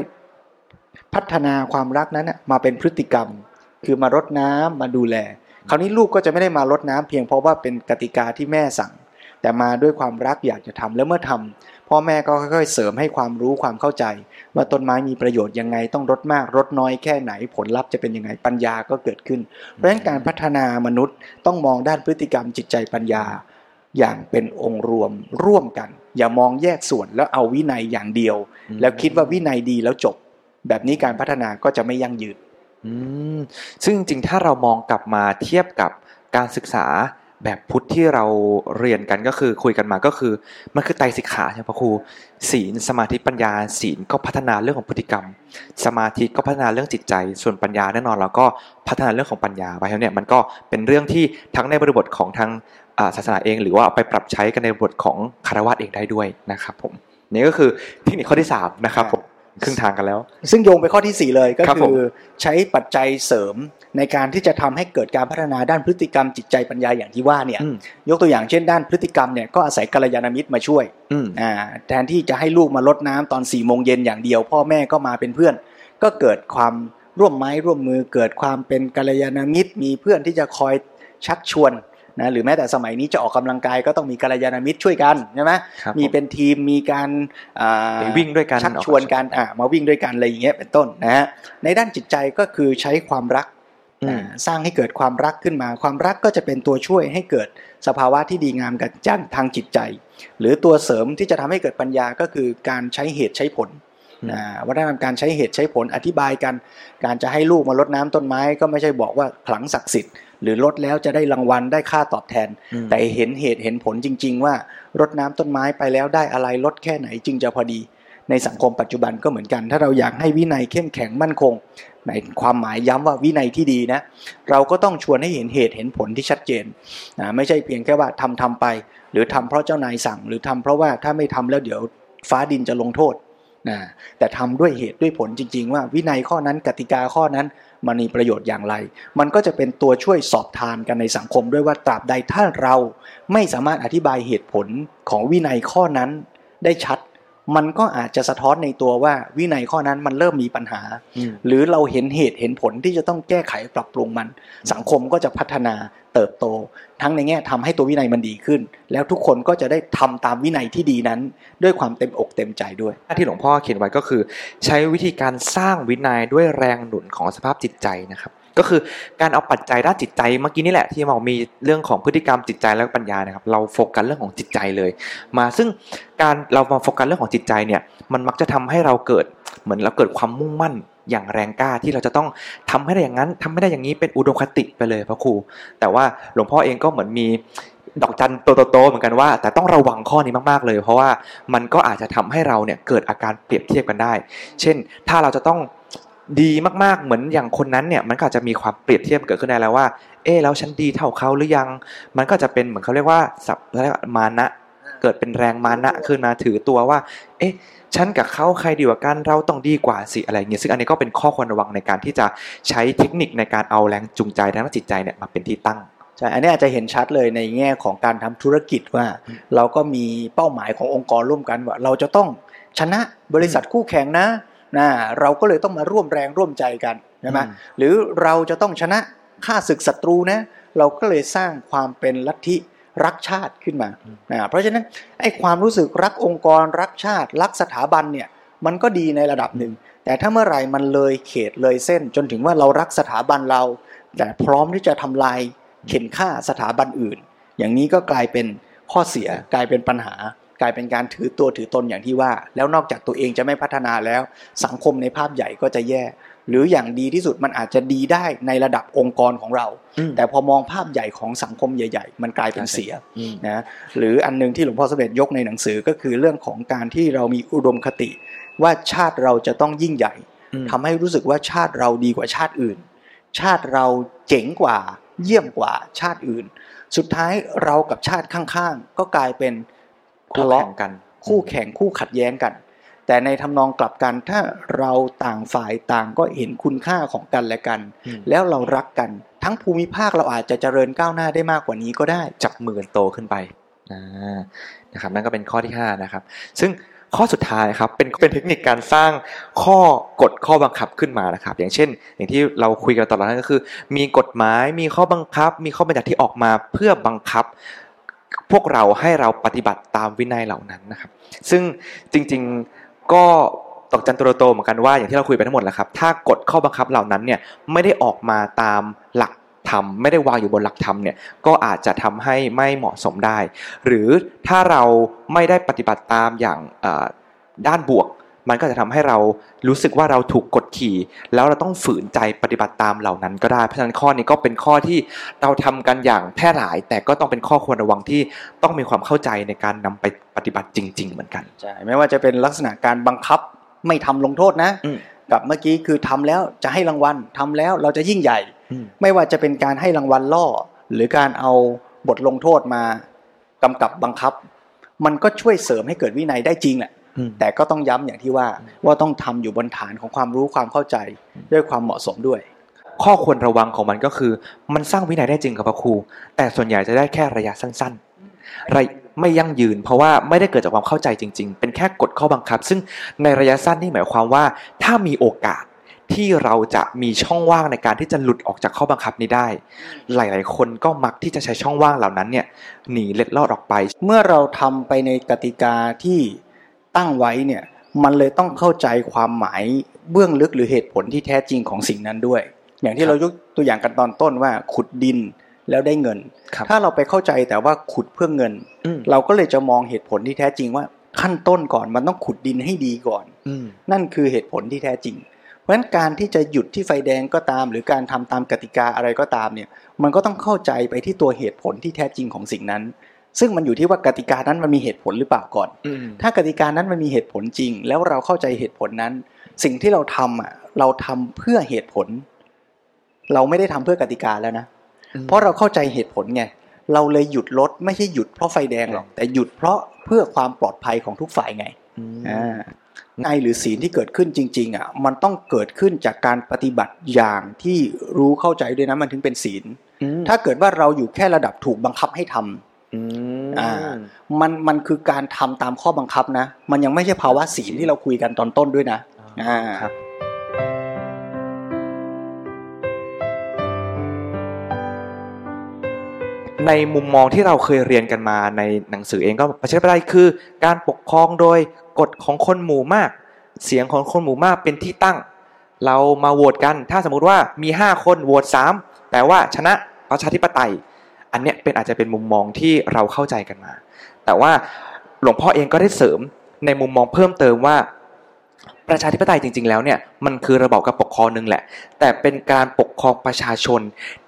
ๆพัฒนาความรักนั้นมาเป็นพฤติกรรม คือมารดน้ำมาดูแลคราวนี้ลูกก็จะไม่ได้มารดน้ำเพียงเพราะว่าเป็นกติกาที่แม่สั่ง แต่มาด้วยความรักอยากจะทำแล้วเมื่อทำพ่อแม่ก็ค่อยๆ เสริมให้ความรู้ความเข้าใจ ว่าต้นไม้มีประโยชน์ยังไงต้องรดมากรดน้อยแค่ไหนผลลัพธ์จะเป็นยังไงปัญญาก็เกิดขึ้น เพราะฉะนั้นการพัฒนามนุษย์ต้องมองด้านพฤติกรรมจิตใจปัญญา อย่างเป็นองค์รวมร่วมกัน อย่ามองแยกส่วนแล้วเอาวินัยอย่างเดียว แล้วคิดว่าวินัยดีแล้วจบ แบบนี้การพัฒนาก็จะไม่ยั่งยืนอืมซึ่งจริงๆถ้าเรามองกลับมาเทียบกับการศึกษา แบบพุทธที่เราเรียนกันก็คือคุยกันมาก็คือ มันคือไตรสิกขาใช่ไหมพระครูศีลสมาธิปัญญา ศีลก็พัฒนาเรื่องของพฤติกรรม สมาธิก็พัฒนาเรื่องจิตใจ ส่วนปัญญาแน่นอนเราก็พัฒนาเรื่องของปัญญาไปแล้วเนี่ยมันก็เป็นเรื่องที่ทั้งในบริบทของทางศาสนาเอง หรือว่าเอาไปปรับใช้กันในบทของคารวะเองได้ด้วยนะครับผมนี่ก็คือเทคนิคข้อที่สามนะครับผม ครึ่งทางกันแล้ว ซึ่งโยงไปข้อที่ 4 เลยก็ครับผคืมอใช้ปัจจัยเสริมในการที่จะทำให้เกิดการพัฒนาด้านพฤติกรรมจิตใจปัญญาอย่างที่ว่าเนี่ยอืมยกตัวอย่างเช่นด้านพฤติกรรมเนี่ยก็อาศัยกัลยาณมิตรมาช่วยอืมอ่าแทนที่จะให้ลูกมาลดน้ำตอน4ี่โมงเย็นอย่างเดียว พ่อแม่ก็มาเป็นเพื่อน ก็เกิดความร่วมไม้ร่วมมือเกิดความเป็นกัลยาณมิตร มีเพื่อนที่จะคอยชักชวน นะหรือแม้แต่สมัยนี้จะออกกำลังกายก็ต้องมีกัลยาณมิตรช่วยกันใช่ไหมครับมีเป็นทีมมีการอ่าไปวิ่งด้วยกันชักชวนกันอ่ามาวิ่งด้วยกันอะไรอย่างเงี้ยเป็นต้นนะฮะในด้านจิตใจก็คือใช้ความรักอืมอ่าสร้างให้เกิดความรักขึ้นมา ความรักก็จะเป็นตัวช่วยให้เกิดสภาวะที่ดีงามกับจ้างทางจิตใจ หรือตัวเสริมที่จะทำให้เกิดปัญญาก็คือการใช้เหตุใช้ผลอืมอ่า วัฒนธรรมการใช้เหตุใช้ผลอธิบายกัน การจะให้ลูกมารดน้ำต้นไม้ ก็ไม่ใช่บอกว่าขลังศักดิ์สิทธิ์หรือลดแล้วจะได้รางวัลได้ค่าตอบแทนอืมแต่เห็นเหตุเห็นผลจริง ๆ ว่ารดน้ำต้นไม้ไปแล้วได้อะไรลดแค่ไหนจึงจะพอดีในสังคมปัจจุบันก็เหมือนกัน ถ้าเราอยากให้วินัยเข้มแข็งมั่นคง ในความหมายย้ำว่าวินัยที่ดีนะ เราก็ต้องชวนให้เห็นเหตุเห็นผลที่ชัดเจนนะไม่ใช่เพียงแค่ว่าทำทำไป หรือทำเพราะเจ้านายสั่ง หรือทำเพราะว่าถ้าไม่ทำแล้วเดี๋ยวฟ้าดินจะลงโทษ นะแต่ทำด้วยเหตุด้วยผลจริง ๆ ว่าวินัยข้อนั้นกติกาข้อนั้นมันมีประโยชน์อย่างไร มันก็จะเป็นตัวช่วยสอบทานกันในสังคมด้วยว่าตราบใดถ้าเราไม่สามารถอธิบายเหตุผลของวินัยข้อนั้นได้ชัด มันก็อาจจะสะท้อนในตัวว่าวินัยข้อนั้นมันเริ่มมีปัญหา หรือเราเห็นเหตุเห็นผลที่จะต้องแก้ไขปรับปรุงมัน สังคมก็จะพัฒนา เติบโต ทั้งในแง่ทำให้ตัววินัยมันดีขึ้น แล้วทุกคนก็จะได้ทำตามวินัยที่ดีนั้น ด้วยความเต็มอกเต็มใจด้วยที่หลวงพ่อเขียนไว้ก็คือ ใช้วิธีการสร้างวินัยด้วยแรงหนุนของสภาพจิตใจนะครับก็คือการเอาปัจจัยด้านจิตใจเมื่อกี้นี่แหละที่บอกมีเรื่องของพฤติกรรมจิตใจและปัญญานะครับ เราโฟกัสเรื่องของจิตใจเลย มาซึ่งการเรามาโฟกัสเรื่องของจิตใจเนี่ย มันมักจะทำให้เราเกิดเหมือนเราเกิดความมุ่งมั่น อย่างแรงกล้าที่เราจะต้องทำให้ได้อย่างนั้นทำให้ได้อย่างนี้เป็นอุดมคติไปเลยพระครู แต่ว่าหลวงพ่อเองก็เหมือนมีดอกจันโตๆเหมือนกันว่า แต่ต้องระวังข้อนี้มากๆเลย เพราะว่ามันก็อาจจะทำให้เราเนี่ยเกิดอาการเปรียบเทียบกันได้ เช่น ถ้าเราจะต้องดีมากๆเหมือนอย่างคนนั้นเนี่ยมันก็อาจจะมีความเปรียบเทียบเกิดขึ้นได้แล้วว่า เออแล้วฉันดีเท่าเขาหรือยัง มันก็จะเป็นเหมือนเขาเรียกว่าสับเรียกว่ามานะเกิดเป็นแรงมานะขึ้นมาถือตัวว่า เอ๊ะฉันกับเขาใครดีกว่ากันเราต้องดีกว่าสิอะไรเงี้ยซึ่งอันนี้ก็เป็นข้อควรระวังในการที่จะใช้เทคนิคในการเอาแรงจูงใจทางด้านจิตใจเนี่ยมาเป็นที่ตั้งใช่อันนี้อาจจะเห็นชัดเลยในแง่ของการทำธุรกิจว่า เราก็มีเป้าหมายขององค์กรร่วมกันว่า เราจะต้องชนะบริษัทคู่แข่งนะนะเราก็เลยต้องมาร่วมแรงร่วมใจกันใช่ไหมอืมหรือเราจะต้องชนะฆ่าศึกศัตรูนะ เราก็เลยสร้างความเป็นลัทธิ รักชาติขึ้นมานะเพราะฉะนั้นไอ้ความรู้สึกรักองค์กรรักชาติ รักสถาบันเนี่ยมันก็ดีในระดับหนึ่ง แต่ถ้าเมื่อไหร่มันเลยเขตเลยเส้น จนถึงว่าเรารักสถาบันเรา แต่พร้อมที่จะทำลายเข็นฆ่าสถาบันอื่น อย่างนี้ก็กลายเป็นข้อเสียกลายเป็นปัญหา กลายเป็นการถือตัวถือตนอย่างที่ว่า แล้วนอกจากตัวเองจะไม่พัฒนาแล้ว สังคมในภาพใหญ่ก็จะแย่ หรืออย่างดีที่สุดมันอาจจะดีได้ในระดับองค์กรของเรา แต่พอมองภาพใหญ่ของสังคมใหญ่ ๆ มันกลายเป็นเสียนะหรืออันหนึงที่หลวงพ่อสมเด็จยกในหนังสือก็คือเรื่องของการที่เรามีอุดมคติ ว่าชาติเราจะต้องยิ่งใหญ่อืมทำให้รู้สึกว่าชาติเราดีกว่าชาติอื่น ชาติเราเจ๋งกว่า เยี่ยมกว่าชาติอื่น สุดท้ายเรากับชาติข้างๆ ก็กลายเป็นคู่ทะเลาะแข่งกันคู่แข่งคู่ขัดแย้งกัน แต่ในทำนองกลับกันถ้าเราต่างฝ่ายต่างก็เห็นคุณค่าของกันและกันอืมแล้วเรารักกัน ทั้งภูมิภาคเราอาจจะเจริญก้าวหน้าได้มากกว่านี้ก็ได้จับมือกันโตขึ้นไปอ่านะครับนั่นก็เป็นข้อที่ห้านะครับ ซึ่งข้อสุดท้ายครับเป็นเป็นเทคนิคการสร้างข้อกฎข้อบังคับขึ้นมานะครับ อย่างเช่น อย่างที่เราคุยกันตลอดนั้นก็คือ มีกฎหมายมีข้อบังคับ มีข้อบัญญัติที่ออกมาเพื่อบังคับ พวกเราให้เราปฏิบัติตามวินัยเหล่านั้นนะครับ ซึ่งจริง ๆ ก็ตอกจันโตโตเหมือนกันว่าอย่างที่เราคุยไปทั้งหมดแหละครับ ถ้ากฎข้อบังคับเหล่านั้นเนี่ยไม่ได้ออกมาตามหลักธรรมไม่ได้วางอยู่บนหลักธรรมเนี่ยก็อาจจะทำให้ไม่เหมาะสมได้ หรือถ้าเราไม่ได้ปฏิบัติตามอย่างด้านบวก มันก็จะทำให้เรารู้สึกว่าเราถูกกดขี่ แล้วเราต้องฝืนใจปฏิบัติตามเหล่านั้นก็ได้ เพราะฉะนั้นข้อนี้ก็เป็นข้อที่เราทำกันอย่างแพร่หลาย แต่ก็ต้องเป็นข้อควรระวังที่ต้องมีความเข้าใจในการนำไปปฏิบัติจริง ๆ เหมือนกันใช่ไม่ว่าจะเป็นลักษณะการบังคับไม่ทำลงโทษนะอืมกับเมื่อกี้คือทำแล้วจะให้รางวัลทำแล้วเราจะยิ่งใหญ่อืมไม่ว่าจะเป็นการให้รางวัลล่อ หรือการเอาบทลงโทษมากำกับบังคับ มันก็ช่วยเสริมให้เกิดวินัยได้จริงแหละอืม แต่ก็ต้องย้ำอย่างที่ว่าว่าต้องทำอยู่บนฐานของความรู้ความเข้าใจด้วยความเหมาะสมด้วย ข้อควรระวังของมันก็คือ มันสร้างวินัยได้จริงครับพระครู แต่ส่วนใหญ่จะได้แค่ระยะสั้นๆระยไม่ยั่งยืน เพราะว่าไม่ได้เกิดจากความเข้าใจจริง ๆ เป็นแค่กฎข้อบังคับ ซึ่งในระยะสั้นนี่หมายความว่า ถ้ามีโอกาสที่เราจะมีช่องว่างในการที่จะหลุดออกจากข้อบังคับนี้ได้ หลาย ๆ คนก็มักที่จะใช้ช่องว่างเหล่านั้นเนี่ยหนีเล็ดลอดออกไป เมื่อเราทำไปในกติกาที่ ตั้งไว้เนี่ยมันเลยต้องเข้าใจความหมายเบื้องลึกหรือเหตุผลที่แท้จริงของสิ่งนั้นด้วย อย่างที่ครับเรายกตัวอย่างกันตอนต้นว่าขุดดินแล้วได้เงินครับถ้าเราไปเข้าใจแต่ว่าขุดเพื่อเงินอืมเราก็เลยจะมองเหตุผลที่แท้จริงว่าขั้นต้นก่อนมันต้องขุดดินให้ดีก่อนอืมนั่นคือเหตุผลที่แท้จริง เพราะฉะนั้นการที่จะหยุดที่ไฟแดงก็ตาม หรือการทำตามกติกาอะไรก็ตามเนี่ย มันก็ต้องเข้าใจไปที่ตัวเหตุผลที่แท้จริงของสิ่งนั้น ซึ่งมันอยู่ที่ว่ากติกานั้นมันมีเหตุผลหรือเปล่าก่อนอืมถ้ากติกานั้นมันมีเหตุผลจริง แล้วเราเข้าใจเหตุผลนั้น สิ่งที่เราทำอะเราทำเพื่อเหตุผล เราไม่ได้ทำเพื่อกติกาแล้วนะ เพราะเราเข้าใจเหตุผลไงเราเลยหยุดรถไม่ใช่หยุดเพราะไฟแดงหรอกแต่หยุดเพราะเพื่อความปลอดภัยของทุกฝ่ายไงอืมอ่าในหรือศีลที่เกิดขึ้นจริง ๆอะมันต้องเกิดขึ้นจากการปฏิบัติอย่างที่รู้เข้าใจด้วยนะมันถึงเป็นศีลอืมถ้าเกิดว่าเราอยู่แค่ระดับถูกบังคับให้ทำ อืมอ่ามันมันคือการทำตามข้อบังคับนะ มันยังไม่ใช่ภาวะศีลที่เราคุยกันตอนต้นด้วยนะอ่าครับในมุมมองที่เราเคยเรียนกันมาในหนังสือเองก็ประชาธิปไตยคือ การปกครองโดยกฎของคนหมู่มาก เสียงของคนหมู่มากเป็นที่ตั้ง เรามาโหวตกัน ถ้าสมมุติว่ามีห้าคนโหวตสามแปลว่าชนะประชาธิปไตย อันเนี้ยเป็นอาจจะเป็นมุมมองที่เราเข้าใจกันมา แต่ว่าหลวงพ่อเองก็ได้เสริมในมุมมองเพิ่มเติมว่าประชาธิปไตยจริง ๆ แล้วเนี่ยมันคือระบอบการปกครองหนึ่งแหละ แต่เป็นการปกครองประชาชน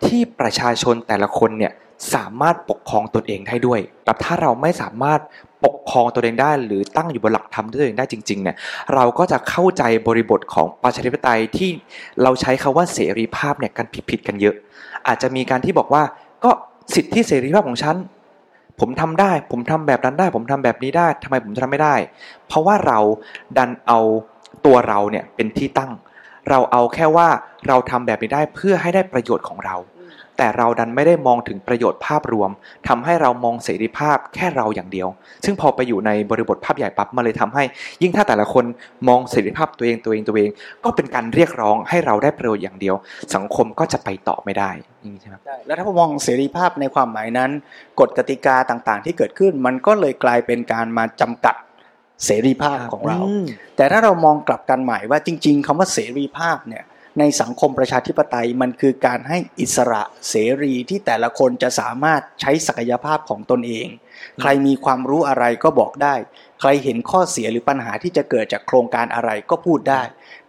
ที่ประชาชนแต่ละคนเนี่ยสามารถปกครองตนเองได้ด้วยแต่ถ้าเราไม่สามารถปกครองตัวเองได้หรือตั้งอยู่บนหลักธรรมด้วยตัวเองได้จริงๆเนี่ยเราก็จะเข้าใจบริบทของประชาธิปไตยที่เราใช้คาว่าเสรีภาพเนี่ยกันผิดๆกันเยอะ อาจจะมีการที่บอกว่าก็ สิทธิเสรีภาพของฉันผมทำได้ ผมทำแบบนั้นได้ ผมทำแบบนี้ได้ทำไมผมจะทำไม่ได้ เพราะว่าเราดันเอาตัวเราเนี่ยเป็นที่ตั้ง เราเอาแค่ว่าเราทำแบบนี้ได้เพื่อให้ได้ประโยชน์ของเรา แต่เราดันไม่ได้มองถึงประโยชน์ภาพรวมทำให้เรามองเสรีภาพแค่เราอย่างเดียว ซึ่งพอไปอยู่ในบริบทภาพใหญ่ปั๊บมาเลยทำให้ ยิ่งถ้าแต่ละคนมองเสรีภาพตัวเองตัวเองตัวเอง ก็เป็นการเรียกร้องให้เราได้ประโยชน์อย่างเดียว สังคมก็จะไปต่อไม่ได้อย่างนี้ใช่ไหมครับใช่แล้วถ้ามองเสรีภาพในความหมายนั้น กฎกติกาต่างๆ ที่เกิดขึ้นมันก็เลยกลายเป็นการมาจำกัดเสรีภาพของเราอืมแต่ถ้าเรามองกลับกันใหม่ว่าจริง ๆคำว่าเสรีภาพเนี่ย ในสังคมประชาธิปไตยมันคือการให้อิสระเสรีที่แต่ละคนจะสามารถใช้ศักยภาพของตนเอง ใครมีความรู้อะไรก็บอกได้ ใครเห็นข้อเสียหรือปัญหาที่จะเกิดจากโครงการอะไรก็พูดได้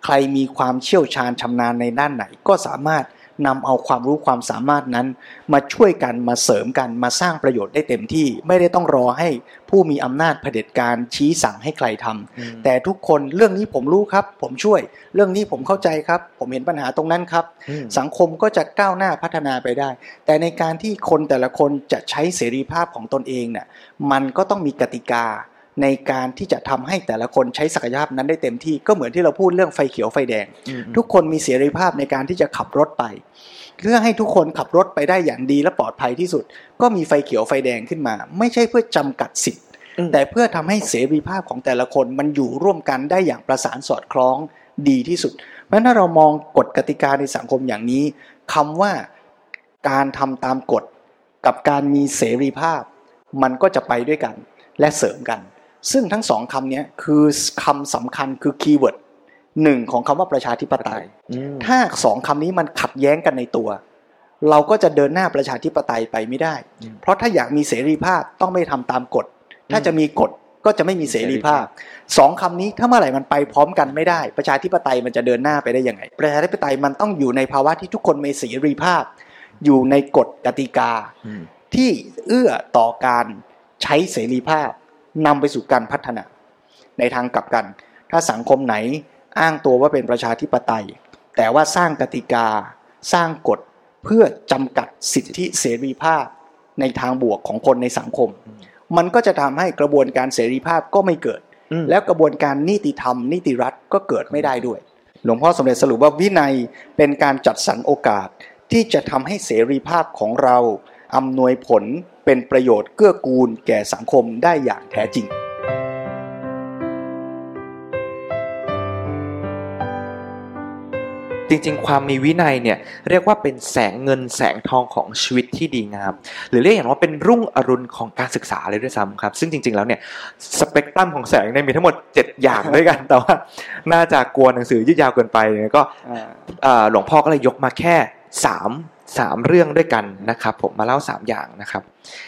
ใครมีความเชี่ยวชาญชำนาญในด้านไหนก็สามารถ นำเอาความรู้ความสามารถนั้น มาช่วยกันมาเสริมกันมาสร้างประโยชน์ได้เต็มที่ ไม่ได้ต้องรอให้ผู้มีอำนาจเผด็จการชี้สั่งให้ใครทำแต่ทุกคนเรื่องนี้ผมรู้ครับ ผมช่วย เรื่องนี้ผมเข้าใจครับ ผมเห็นปัญหาตรงนั้นครับอืมสังคมก็จะก้าวหน้าพัฒนาไปได้ แต่ในการที่คนแต่ละคนจะใช้เสรีภาพของตนเองเนี่ยมันก็ต้องมีกติกา ในการที่จะทำให้แต่ละคนใช้ศักยภาพนั้นได้เต็มที่ก็เหมือนที่เราพูดเรื่องไฟเขียวไฟแดง ทุกคนมีเสรีภาพในการที่จะขับรถไปเพื่อให้ทุกคนขับรถไปได้อย่างดีและปลอดภัยที่สุด ก็มีไฟเขียวไฟแดงขึ้นมา ไม่ใช่เพื่อจำกัดสิทธิ์อืมแต่เพื่อทำให้เสรีภาพของแต่ละคนมันอยู่ร่วมกันได้อย่างประสานสอดคล้องดีที่สุด เพราะฉะนั้นถ้าเรามองกฎกติกาในสังคมอย่างนี้คำว่าการทำตามกฎกับการมีเสรีภาพ มันก็จะไปด้วยกันและเสริมกัน ซึ่งทั้งสองคำเนี้ยคือคำสำคัญคือ keyword หนึ่งของคำว่าประชาธิปไตย ถ้าสองคำนี้มันขัดแย้งกันในตัว เราก็จะเดินหน้าประชาธิปไตยไปไม่ได้อืมเพราะถ้าอยากมีเสรีภาพต้องไม่ทำตามกฎ ถ้าจะมีกฎก็จะไม่มีเสรีภาพสองคำนี้ถ้าเมื่อไหร่มันไปพร้อมกันไม่ได้ ประชาธิปไตยมันจะเดินหน้าไปได้ยังไง ประชาธิปไตยมันต้องอยู่ในภาวะที่ทุกคนมีเสรีภาพ อยู่ในกฎกติกาอืมที่เอื้อต่อการใช้เสรีภาพ นำไปสู่การพัฒนา ในทางกลับกัน ถ้าสังคมไหนอ้างตัวว่าเป็นประชาธิปไตย แต่ว่าสร้างกติกา สร้างกฎเพื่อจำกัดสิทธิเสรีภาพในทางบวกของคนในสังคม มันก็จะทำให้กระบวนการเสรีภาพก็ไม่เกิดอืมแล้วกระบวนการนิติธรรม นิติรัฐก็เกิดไม่ได้ด้วย หลวงพ่อสมเด็จสรุปว่าวินัยเป็นการจัดสรรโอกาสที่จะทำให้เสรีภาพของเราอำนวยผล เป็นประโยชน์เกื้อกูลแก่สังคมได้อย่างแท้จริงจริงๆ ความมีวินัยเนี่ยเรียกว่าเป็นแสงเงินแสงทองของชีวิตที่ดีงาม หรือเรียกอย่างว่าเป็นรุ่งอรุณของการศึกษาเลยด้วยซ้ำครับ ซึ่งจริง ๆ แล้วเนี่ยสเปกตรัมของแสงเนี่ยมีทั้งหมด 7 อย่างด้วยกัน แต่ว่าน่าจะกลัวหนังสือยืดยาวเกินไปเนี่ยก็เอ่อหลวงพ่อก็เลยยกมาแค่ 3 3 เรื่องด้วยกันนะครับ ผมมาเล่า 3 อย่างนะครับ